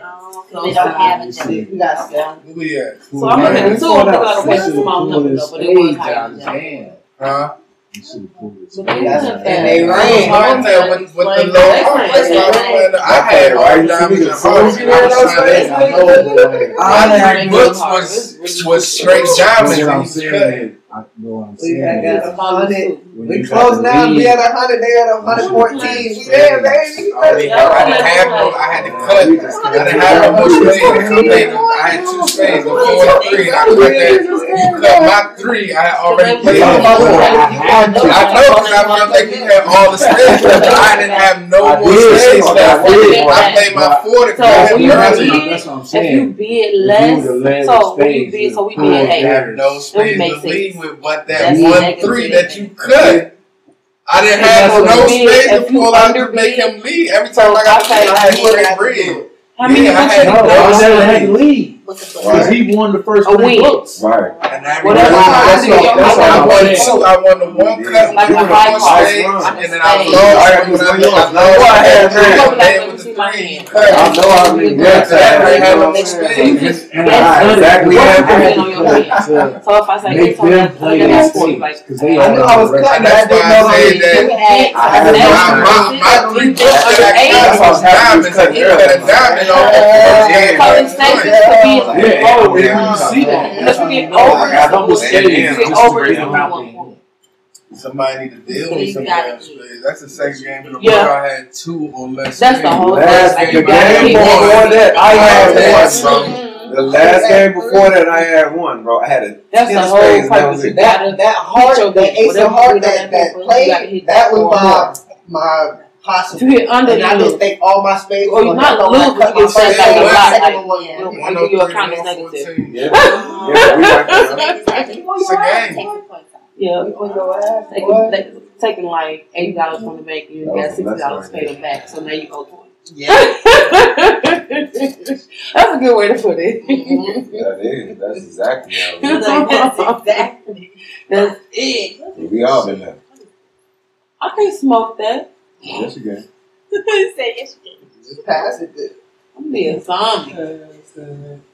So they don't have a joke. We got seven. Who? So I'm looking at two of them like, okay, this is a small number though, but it was higher. Huh? You should have pulled it. But they and they that. ran. I'm with, with the low they heart. playing That's why I'm that. playing the- I had all Right, diamonds and as soon you and I hear was those trying to- spades, I know. My I three books was was straight diamonds. what I'm and he cut. saying. I know what I'm We saying. got a hundred. We you close now. We lead, at a hundred. They had a hundred fourteen. We there, baby. I didn't have no. I had to cut. I didn't have no more spades. I I had two spades, the four and three. And I cut that. You cut my three. I already played Yeah. I had to. I know because I felt like you had all the spades, but I didn't have no I more did. spades I left. did. I played my four to So cut when you bid, That's what I'm if you bid If less, you so with when you spades, bid, so we bid would've eight. no Then we spades make to six. lead with, but that one three that you cut. I didn't have no if you spades to bid- pull out to make him lead. Every time I got I to I had say- straight bread. How many Yeah, I had you No, no I got? never had to lead. Because Right. he won the first A three win. books. Right. And I Whatever. remember I, That's did- all- that's I all won I'm two. I won the one cut, Like two a with high four I'm and then a I spade. lost. All right, when I so lost, you I know lost. I had I three. had Let with me the see my three. hand. Cut. I know I mean, yes, I I had had no no So you spades. just And that's I other- exactly what's had the that. win on your hand? To So if I say make it's on them that, play look at their that forty, spades. like Because they I knew I was all cutting. That's I didn't why know I I said that. you had I had My, no my, my three books that I Eight. cut was diamonds, and he cut a diamond on it. So in stages could be Yeah, over. yeah, you see that. And if you get over, I got double if spades you just get to over, bring it's them only out one there. point. Somebody need to deal with You some gotta damn be- That's the second game in the Yeah. row I had two or less. That's the whole Last thing. Like, the you game before that, I had Yes, one. bro. Mm-hmm. The last game before that, I had one, bro. I had a That's ten the whole spades. That purpose. was You it. gotta That that heart, that ace of heart you that that that paper, you gotta played, hit that that was my my possible. If you hit under, and I you just lose. think all my spades. Or oh, you're not gonna lose, cut but you my get set first back game, a my lot. second Like, you Yeah. know, One I oh a three, count as one negative. fourteen. Yeah, yeah, we like that. Yeah. Yeah. You put your ass, They boy. taking like eighty dollars from the bank, you got sixty dollars best paid them back. So now you owe twenty. Yeah. That's a good way to put it. That is. That's exactly how it is. Like, that's exactly. That's it. We all been there. I can't smoke that. Yes, you can. Say yes, you can. Just pass it. There. I'm being a zombie.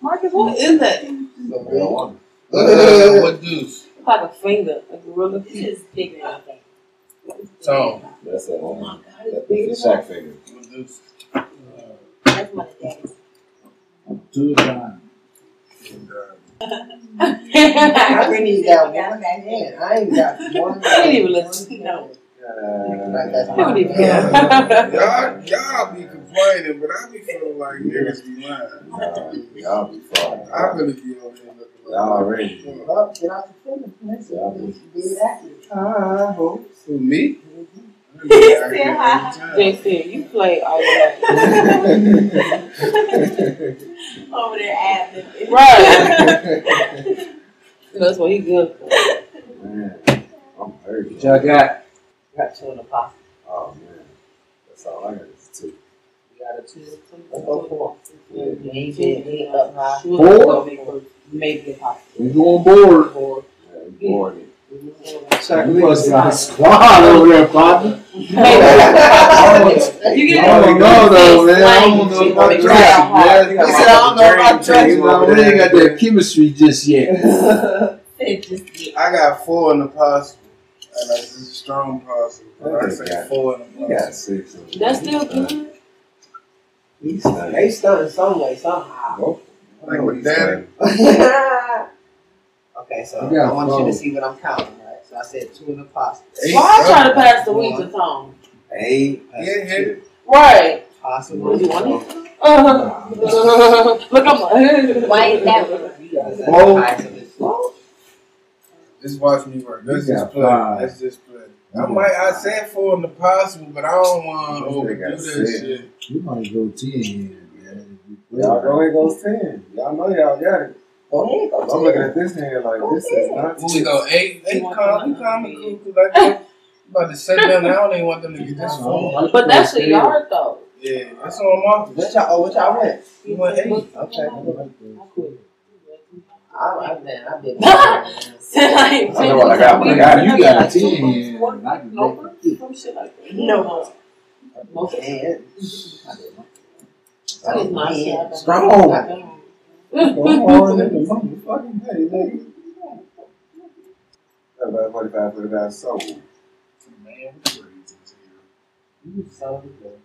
Markus, what is that? Marijuana. Uh, What deuce? It's like a finger, a really This is bigger than that. Tone. That's a um, Oh my god, that- that's a Shaq finger. What that's one of daddy's. Two times. I really need that one hand. I ain't got one. I uh, didn't even listen. No. I don't even Yeah. care. Y'all, y'all be complaining, but I be feeling like niggas be lying. Nah, Y'all be fine. I really be on here looking like Y'all already. Well, get out the finish, man. Y'all So be- you Be active. I hope. Who, me? He said hi. JC, you play all your life. Over there ad-libbing. Right. That's what he good for. Man, I'm hurt. What y'all got? Got two in the pocket. Oh man, that's all I got is two. You got a two. Four. Yeah, he did. He up high. Four? Maybe a pocket. We going board. Four. Yeah, we bored. You must got a squad over there, partner. You I don't know though, man. I don't know about Make Tracy, it man. He said, I don't know about You we ain't got that chemistry just yet. Just get. I got four in the possible. And uh, like, this is a strong possible. I say four in the You got six. That's still good. He's- They stunned some way, somehow. Nope. Like with daddy. okay, so I want you to see what I'm counting, right? So I said two in the possible. Eight Why I try to pass the weed to Tom? Eight. Yeah, hit. Right. Possible. Do you want it? Uh, look, I'm like, Why is that one? You guys are Whoa. the highest of this. Just watch me work. Let's You just got play. Let's just play. I might. I said four in the possible, but I don't want to This overdo got that six. shit. You might go ten here, man. Y'all go ahead goes ten. Y'all know y'all got it. Oh, go ahead, go I'm to looking at this hand like oh, this is not. When we go eight, eight calm, we calm and cool. Cause I think about to set them. I don't even want them to get this phone. but that's a yard though. Yeah, that's on my. What y'all, oh, what y'all went? You went eight. Okay. I, I, man, I did. Said I ain't I know what I got. What I got. You got a ten here, and I can No, make it. some shit like that. No. No. Man. That is my shit. Strong. Go on in the motherfucking day, nigga. About 45 for the guy sold. You so good.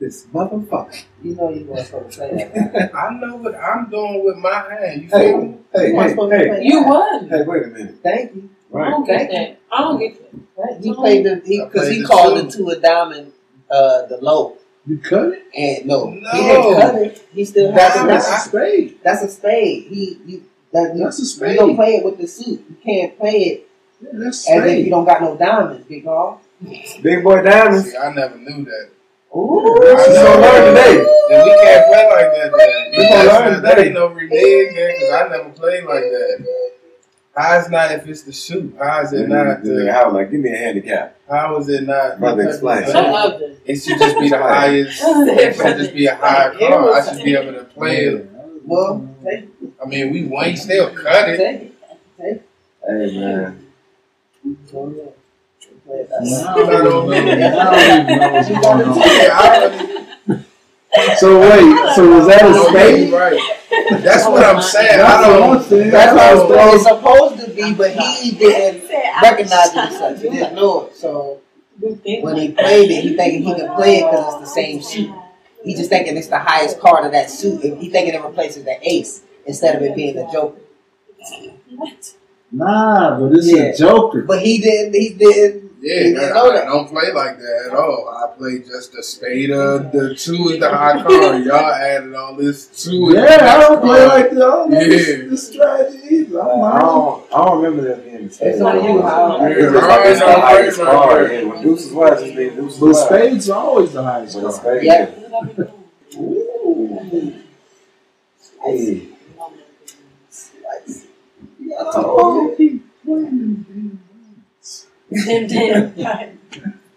This motherfucker. You know you weren't supposed to say that. I know what I'm doing with my hand. You feel me? Hey, You weren't hey, supposed to hey, You won. hey, wait a minute. Thank you. I don't get that. I don't get that. Right. He played the he because played he the called two. the two a diamond, uh, the low, You cut it? and no, No. he didn't cut it. He still has it. That's That's a spade. that's a spade. He you that you, That's a you spade. don't play it with the suit. You can't play it Yeah, that's as if you don't got no diamonds, big dog. Big boy diamonds. See, I never knew that. Ooh, This is so learn today. Then we can't play like that. Then. We gonna learn not- that today. ain't no renege then, because I never played like that. How is not if it's the shoot? How is it not Nigga, the? How like give me a handicap. How is it not? Brother, explain. Some of them. It should just be the highest. It should just be a higher card. I should be able to play it. well, I mean, we won. Still cut it, it. take it, take it. Hey man. Go ahead. Play. I don't even know- I don't even know what's going on. Yeah, I really So wait, so was that a know right. That's what I'm saying. That's I don't. I'm. That's That's what what it's supposed to be, but he didn't recognize it was. He trying to do didn't know it. So when he played it, he thinking he can play it because it's the same suit. He just thinking it's the highest card of that suit. He thinking it replaces the ace instead of it being the joker. What? Nah, but it's Yeah. a joker. But he didn't. He didn't. Yeah, he I, I don't play like that at all. I play just the spade of the two is the high card. Y'all added all this two. is the Yeah, I don't next play like that. I don't know Yeah. this, this strategy either. I I'm not. don't, I don't remember that being the spade. It's on you, Howard. Yeah, It's just like it's the highest play like card. that. And when deuces was, it's been deuces But was. spades are always the highest the card. spade, Yeah. Hey. Oh, keep playing them Damn, damn. games.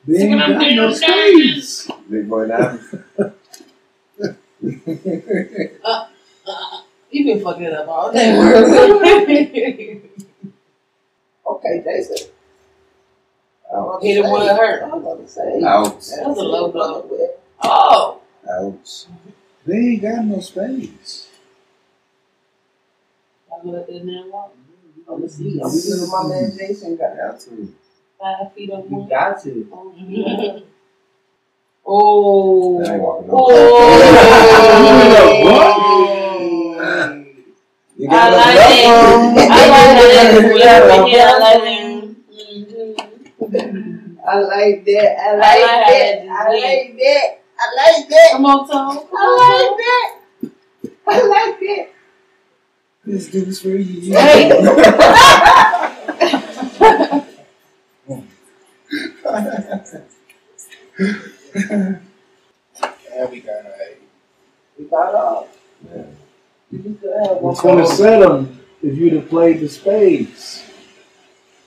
They ain't got no spades. Big boy diamonds. Uh, uh, you been fucking it up all day. Okay, Jason. Ouch. Hit him where it hurt. I was about to say. Ouch. That was a low blow. Oh, Ouch. They ain't got no spades. I would have done that walk. I'm gonna see. I'm gonna see what my man Jason got. Got to. Five feet on You got to. Oh, yeah. Oh. That ain't walking Oh. You I got like enough it. I like it. I like it. Mhm. I like that. I I like like that. I like that. I like that. Come on, Tom. I like that. I like that. This dude's for you. Hey. Yeah, we got a. We got off. Yeah. You could have one What's gonna set them if you'd have played the spades?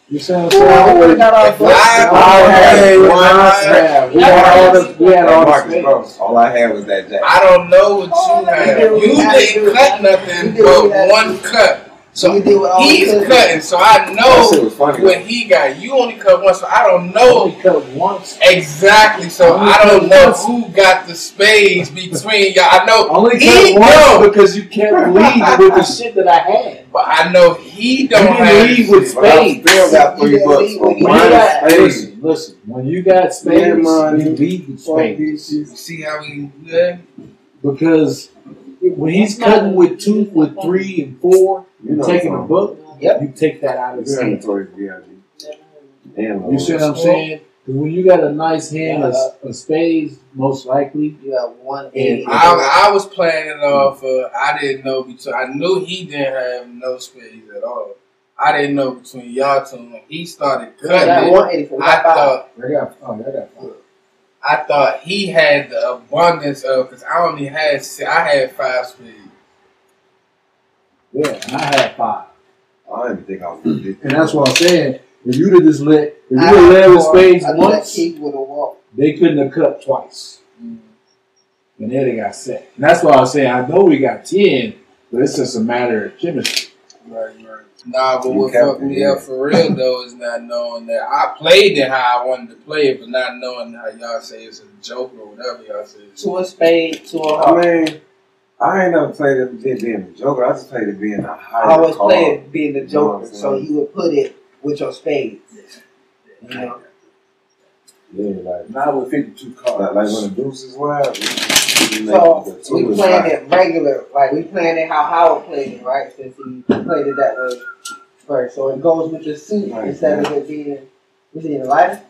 You saying Ooh, I would've got off If first. I- I had Hey, one. I- Yeah, we had all the we had all the Markus, spades. bro, all I had was that jack. I don't know what you oh, had. You we had to didn't cut nothing did what we but one cut. So You did what all he's cousins- cutting, so I That shit know was funny. what he got. You only cut once, so I don't know only cut once. exactly. So Only I don't know once. who got the spades between y'all. I know Only he cut once know, because you kept leading with the shit that I had. but I know he don't didn't have. lead the with shit. But I spades. still got three didn't bucks leave for When you one got, spade. listen, listen. When you got spades, Yeah, man. you lead with Fuck spades. these shit. You see how we? Yeah. Because when he's cutting with two, with three, and four, You and know taking a book, Yep. you take that out of Your hand. inventory VIG. Damn, You see what I'm saying? when you got a nice hand of, of spades, most likely, You have one eighty. I, I was playing it off. Uh, I didn't know between. I knew he didn't have no spades at all. I didn't know between y'all two. When he started got cutting, it, one eighty for I thought I got, oh, I got five. I thought he had the abundance of because I only had I had five spades. Yeah, and I had five. I didn't think I was hmm. gonna get And that's what I'm saying. If you'd have just let, if you'd I have led with thought- spades I once, Keith would have walked. they couldn't have cut twice. Hmm. And then they got set. And that's why I say I know we got ten, but it's just a matter of chemistry. Right, right. Nah, but You what fucked it, me yeah. up for real though is not knowing that I played it how I wanted to play it, but not knowing how y'all say it's a joke or whatever y'all say. Two a spade, two of I heart. mean, I ain't never played it being, being a joker. I just played it being a I higher always card. play it being the You know joker, so you would put it with your spades. You know, Yeah, like, Not with fifty-two cards. like when the deuce is wild, we, we make so we is playing high. it regular, like we playing it how Howard played it, right? Since he played it that way first, so it goes with the suit Right, instead of it being, was it a lighter?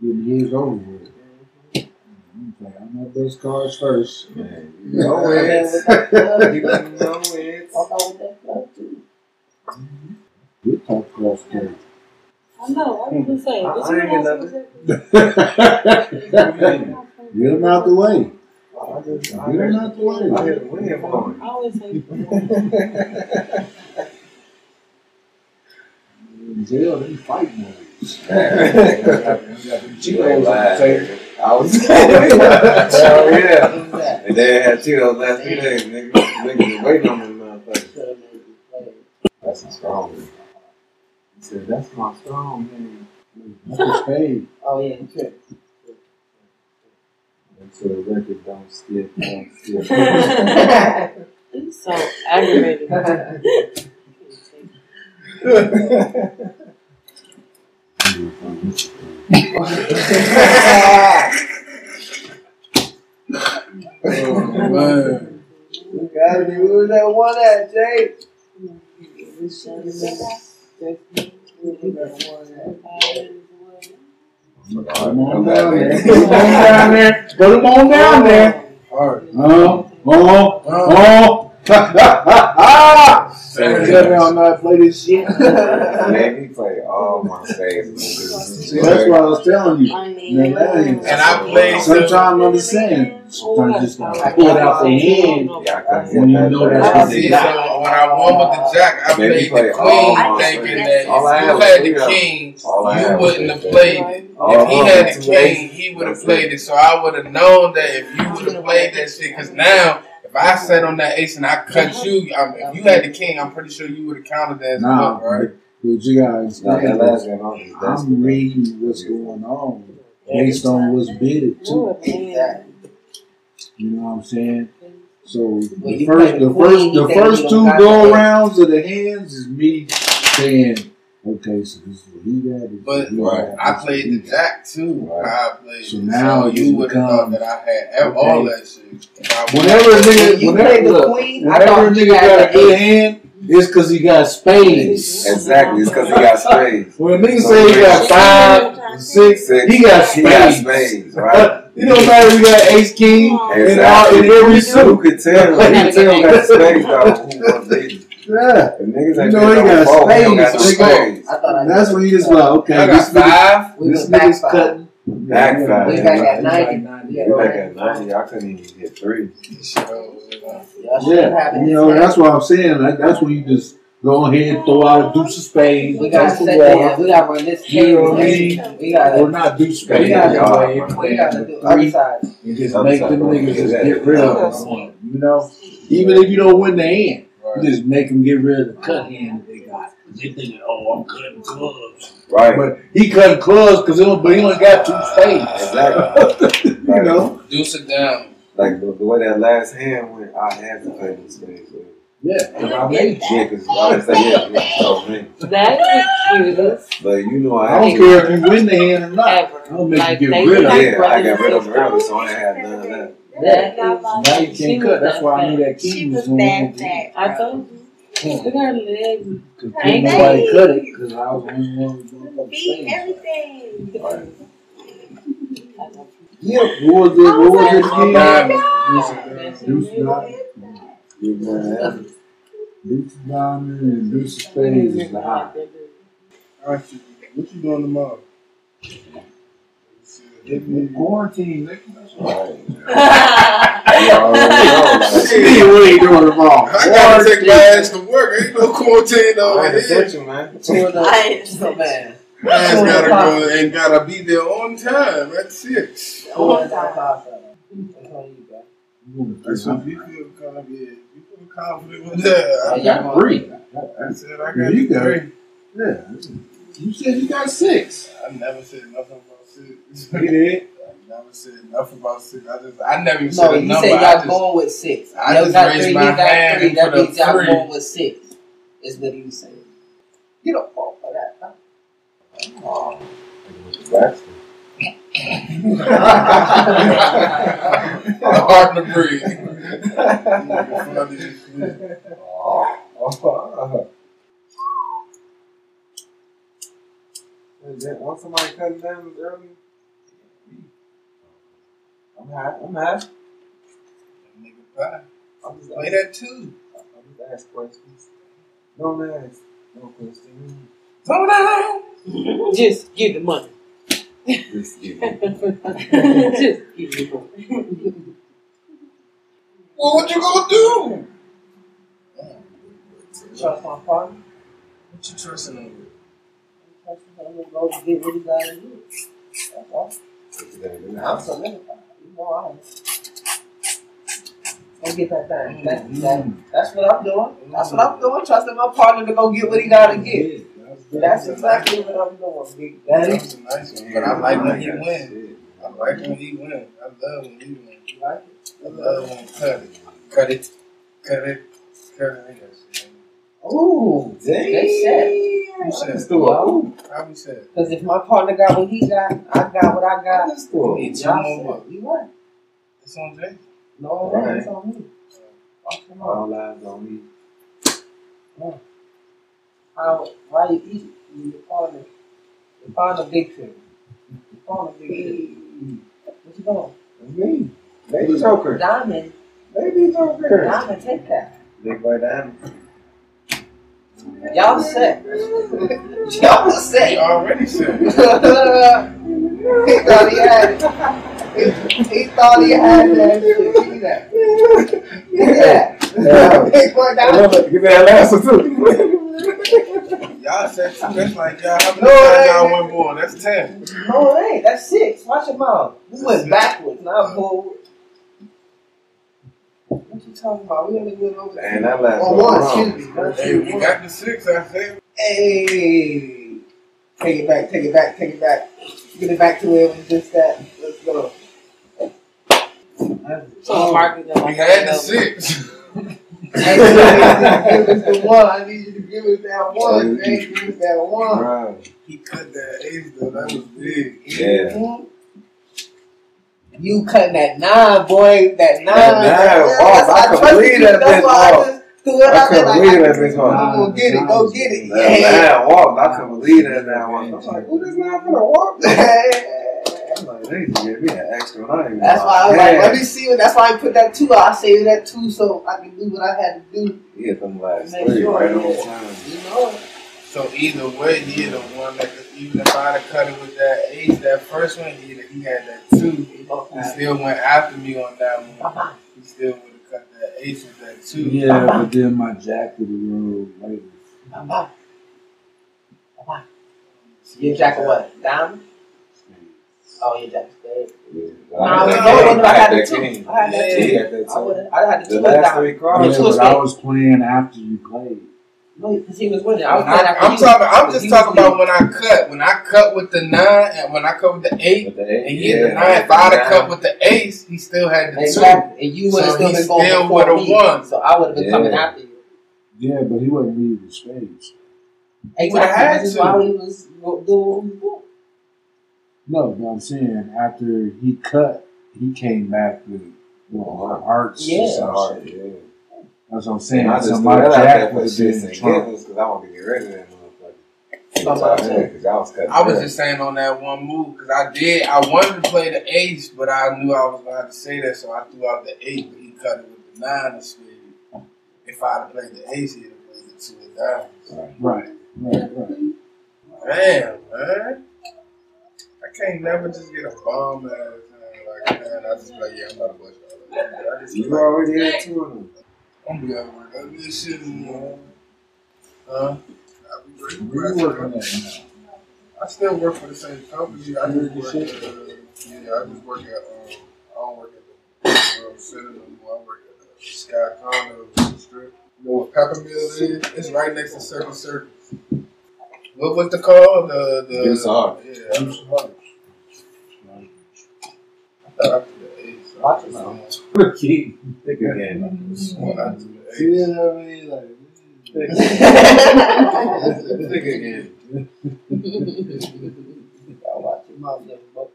Getting his over with. I'm playing on my cards first. Man, you know And then it. with that club, You you know it. walk out with that club too. Good talk cross cards. I know. I was gonna say. I- Did I you ain't guys nothing. Get him out the way. I just, Get I him heard, out the way. I heard the wind blowing. I always say. In jail, they fight movies. You ain't lying, Say, nigga. I was Hell yeah. And they had Cheetos last few days, nigga. Niggas was waiting on them motherfuckers. That's a strong one. He said, that's my strong man. That's a spade. Oh yeah, true. Until the record don't skip, don't skip. He's so aggravated. Oh, man. You gotta be that one at, Jay? Come on down there. Put him on down there. Put him on down there. Oh, oh, oh. Ha! Me I'm not play this shit. Made me play all my saves. That's what I was telling you. Man, that ain't- And I played Sometimes I'm understand. Sometimes you just gotta pull it out the hand Yeah, I couldn't when you know I that's what see, they so got. when I won with the jack, I played play the queen, thinking that if you had had the king, you wouldn't have played it. All If he had had the king, he would have played it. So I would have known that if you would have played that shit, because now if I sat on that ace and I cut you, I mean, if you had the king, I'm pretty sure you would have counted that as Nah, book, right? but you guys, Not that last game, I was just I'm desperate. reading what's going on based on what's bidded too. Exactly. You know what I'm saying? So the first, the the first, the first two go rounds of the hands is me saying, okay, so this is what he got. This But what he Right. got, I played what he the jack too. Right. I played So now so you would have thought that I had ev- all Okay. that shit. If I got. Whenever a nigga, you whenever, the queen, whenever a nigga got a good ace. hand, it's because he got spades. Exactly, it's because he got spades. When a nigga say he got five, six, Six, he got He got spades. spades, right? It don't matter if he got ace king and all Exactly. in every Who could tell? Who could tell who got spades, though? Who was leading? Yeah. If niggas You know he got on four, he don't got no spades, nigga. spades. I thought I That's when you just like, okay, I this got nigga, five. we this nigga's cutting. Back five. We yeah. back at ninety. We back at 90. I couldn't even hit three. Y'all should have Yeah, you know that's what I'm saying. That, that's when you just go ahead and throw out a deuce of spades, We gotta test the sit there. water, We gotta run this You know what I mean? We gotta. or not deuce We spades. gotta, Yeah, go ahead man. and we gotta do three other side. and just make them niggas just get rid of them. You know, Even if you don't win the hand, you just make them get rid of the cut hand that they got. They thinking, oh, I'm cutting clubs. Right. But he cutting clubs because but he only got two spades. Ah, exactly. you know? Deuce it down. Like the, the way that last hand went, I had to play this game. Yeah, Yeah, 'cause I made Yeah, because I always say, yeah, yeah, so me. That's the cutest But you know, I I don't care if you win the hand or not. ever. I'll make Like, you get rid of like it. Yeah, I got rid of and them early, so I ain't had none of that. That is, Now you She can't cut. That's why I knew fat. that She king was was going that to fat. I told you. Look at her legs. Because Ain't nobody cut it because I was the only one who was doing the Beat thing. everything. Yeah, what was it? What was it Diamond. again? Deuce Diamond. You man, Deuce Diamond and Deuce Spades is the high. Alright, What you doing tomorrow? In quarantine, nigga. That's right. See what he doing tomorrow. I gotta take my ass to work. Ain't no quarantine over I here. ain't you, man. I Oh, man. My ass gotta go and gotta be there on time at six. Oh, that's awesome. That's all you. That's what you feel confident. You feel confident with that. I got three. I said I got three. Yeah. You said you got six. I never said nothing about six. You did. I never said nothing about six. I just I never even No, said a you number. said y'all just, going with six. I y'all just got raised three, my hand three. That means y'all going with six. Is what he was saying. You don't fall for that. Huh? Oh, hard to breathe. Nigga funny as. Is that- Want somebody cutting down early? I'm high. I'm high. Nigga pie. I'm just, Play that too. I'm just ask questions. Don't ask. No questions. Slow down. Just give the money. Just give me. Just give the money. Well, what you gonna do? Trust my partner. What you trusting on? Trust him to go get what he got to do. That's all. I'm solidified. You know I am. Go get that thing. That, that, that's what I'm doing. That's what I'm doing. Trusting my partner to go get what he got to get. That's exactly what I'm doing, Big Daddy. That's a nice one. But I like when he win. I like when he win. I love when he win. You like it? I love when he cut it. Cut it. Cut it. Cut it. Yes. Ooh, they said. Who said? Yo, How we said? Because if my partner got what he got, I got what I got. Let's do We it. need two Y'all more said, bucks. You right. It's on Jay. No, Right. it's on me. Oh, Watch. All eyes on me. How, why you eat? You partner. You partner big thing. You partner big thing. What you doing? That's me. Baby Joker. Diamond. Baby Joker. Diamond, take that. Big boy diamond. Y'all set. Y'all He set. already said. he thought he had it. He, he thought he had that shit. Give me that. Give me that. Yeah. Big boy diamond. Give me that last one too. Y'all said two. That's like y'all. How many No, times ain't. y'all went more? That's ten. No, it ain't. That's six. Watch your mouth. We went backwards, not forward. What you talking about? We only went over Man, that last Oh, one. one, wrong. excuse me. One, Hey, we got the six. I said. Hey, take it back, take it back, take it back. Get it back to where it was just at. Let's go. So market. We had the six. Hey, you give us the one. I need you to give us that one. Man, give us that one. Right. He cut that ace though. That was big. Yeah. Mhm. You cutting that nine, boy. That nine. That nine, That's- I trusted believe you. that bitch walk. I just threw it I out there couldn't like believe I- that bitch walk. I'm gonna get it. Go get it. That Yeah. man walked. I couldn't believe that man walked. I'm like, who this man gonna walk? I'm like, they give me an extra nine. That's why I was like, let me see. That's why I put that two. I saved that two so I can do what I had to do. Hit them last Make three sure, right on time. You know. So either way, he the one that could, even if I'd have cut it with that ace, that first one, he, he had that two. He still went after me on that one. He still would have cut that ace with that two. Yeah, but then my jack would have rolled later. Your jack of what? Diamond? Oh yeah, Jack Spade. Yeah. Nah, I I was had going that with I had the two. game. I had that Yeah. two. He had that I would. I had the The two last three cards. two but I was playing after you played. No, because he was winning. I was I, am I'm talking. I'm just talking about when I cut. When I cut with the nine, and when I cut with the eight, With the eight, and he hit the yeah, nine. If I'd have cut with the ace, he still had the Exactly. And you would have So still he been going still before would've me. won. So I would have been Yeah. coming after you. Yeah, but he wasn't leading with spades. He would've Exactly. had is to. why he was doing what he was. No, but I'm saying after he cut, he came back with you oh, know, hearts. Yeah. and some shit. yeah. That's what I'm saying. And I So just my threw that out jack for was shits in and because I want to get rid of that motherfucker. Something like that. Because I was. I was just saying on that one move because I did. I wanted to play the ace, but I knew I was gonna have to say that, so I threw out the eight. But he cut it with the nine of spades. If I had played the ace, he'd have played the two of diamonds. Right, right, right. Damn, man. I can't never just get a bomb ass thing like man. I just be like, yeah, I'm about to bust y'all. I just You already had two of them. I'm gonna be work. I this shit. Huh? I be working. Where you working at now? I still work for the same company. I just work at, uh, yeah, I just work at, um, I don't work at the World Center no more. I work at the Sky Condo Strip. You know what Pepper Mill is? It's right next to Circle Circus. What was the call? The, the, Hard. Yeah. I thought I threw the ace. Watch your mouth. Rookie. Think again. I See what I mean? Like, Think again. Y'all watch your mouth, young buck.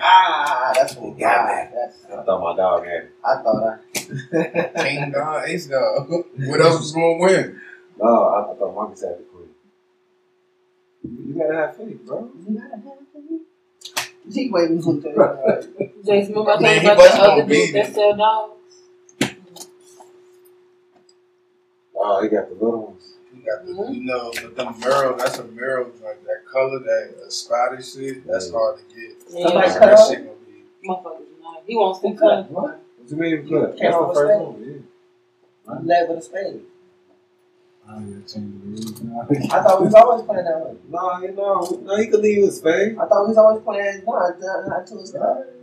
Ah, that's what Got got me. That's. I thought my dog had it. I thought I. King Don, Ace Don. What else was going to win? No, I, I thought Markus had the queen. You gotta have faith, bro. He waiting for the. Jason, remember I Man, told he you about wasn't the other gonna dude that sell dogs? Oh, he got the little ones. You got the, you know, but them murals, that's a mural, like that color, that uh, spotted shit, that's hard to get. Somebody That cut up? shit gonna be. Motherfuckers, not. He wants to Who cut. cut? What? What you mean cut? That's Came the off first a one. Yeah. You led with a spade. I ain't changing the rules now. I thought we was always playing that way. No, you know, no, he could leave with spade. I thought we was always playing not not, not to his cut.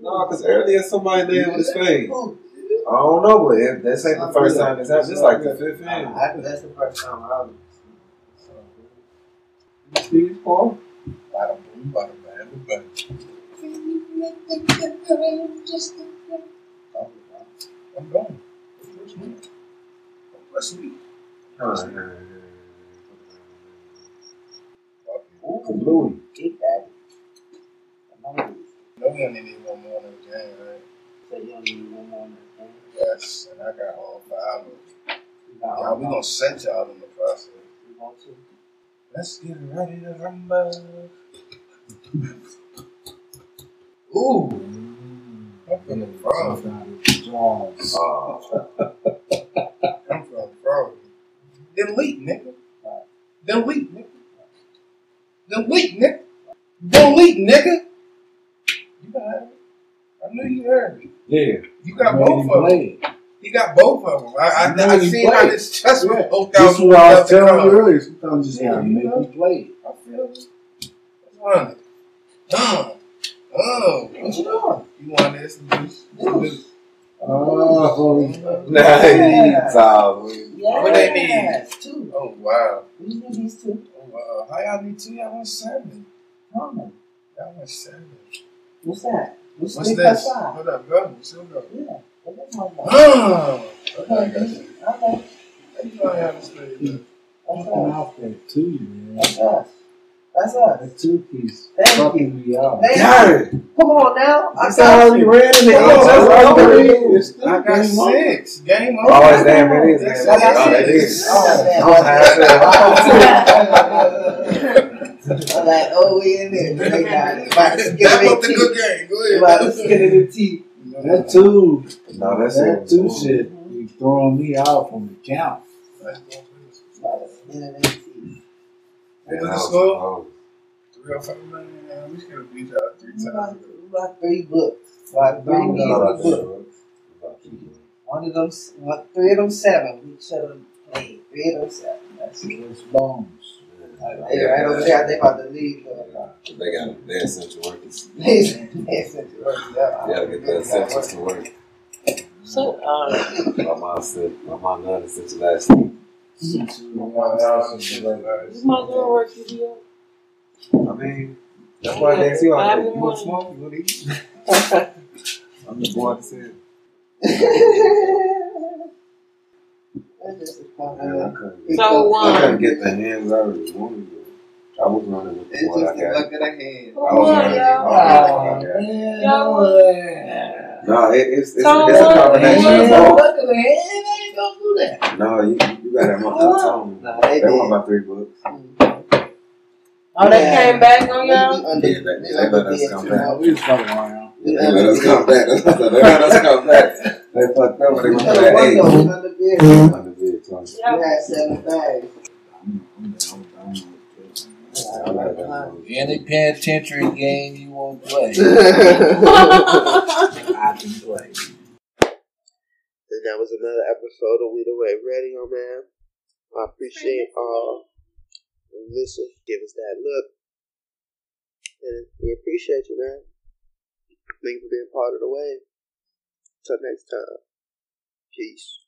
No, because earlier somebody led with a spade. I don't know, but if this ain't the first time it's happened. It's like the fifth I hand. I think that's the first time I was. Steve Paul. Bada boom, bada bam, bada. I'm going. Let's meet. Kablooey. Big daddy. I know No, we only need one more in the game, right? you said you don't need one more in the game. Yes, and I got all five of them. You got Y'all, we gonna set y'all in the process. You want to? Let's get ready to rumble. Ooh, I'm from the frog. I'm from the frog. Delete, nigga. Delete, nigga. Delete, nigga. Delete, nigga. You heard it. I knew you heard it. yeah. You got both of them. He got both of them. I, I, You I, him seen how this chest was Yeah. poked This out. is what I was telling you earlier. Sometimes just gotta make him play. I feel it. That's one. Uh, oh, What you doing? you want this? This, this. Oh, Nice. Oh, Yes. What they need? Two. Oh wow. We need these two. Oh wow. How y'all need two? Y'all want seven. Come Y'all want seven. What's that? What's, What's this? plus five? Hold up, go. What's your go? Yeah. What is my one? Oh. Okay, I got you. Okay. You know how to stay there. That's fucking us. off that two, man. That's us. That's us. That two piece Thank fucking me up. Thank Got you. it. Come on now. I That's how got you you. ran in the Come on, That's that's all all we did. It's still I got game six. Game over. Oh, it's damn, it is. Six. man. I got Oh, that six. is. Oh, Oh, I'm like, oh, we in there. They got it. About to skin That the good game. Go About to ahead. skin their teeth. That two, No, that's that it. two shit be throwing me off on the count. About to skin their teeth. Was Man, the I was score? supposed. Three or five. Man, we should have beat y'all three times. about, we three books. About three No, meals no, a About book. two books. About two books. One of them, one, three of them seven. We should have played. Three of them seven. That's it. It's bones. Hey, right over there, they about to leave. uh, They got their essential workers. They they sent you right there. You gotta get the essentials to work. So, uh, My mom said, my mom not essential last week. You might go work with you. I mean, that's why they see all You want smoke? You want to eat? I'm the boy that said. That's just a fun. Man, I couldn't get, So, I couldn't get the hands I really wanted. I was running with the one I got. look at a hand. I was running with the y'all? one I got. No, it, it's, it's, So it's a combination of both. Look at the hand, they ain't gonna do that. No, you, you got that money. I told them. Nah, they They want did. my three books. Oh, they Yeah. came back on y'all? Under- Yeah, they- they let us come back. We was fucking around. They let us come back. That's what I said. They let us come back. They fucked up when they You went had to a that window eight. under bed. On the bed, twice. You had seven bags. I like that one. Any penitentiary game you want to play. I can play. That was another episode of We the Way Radio, man. I appreciate all and listen, give us that look. And we appreciate you, man. Thank you for being part of the wave. Till next time. Peace.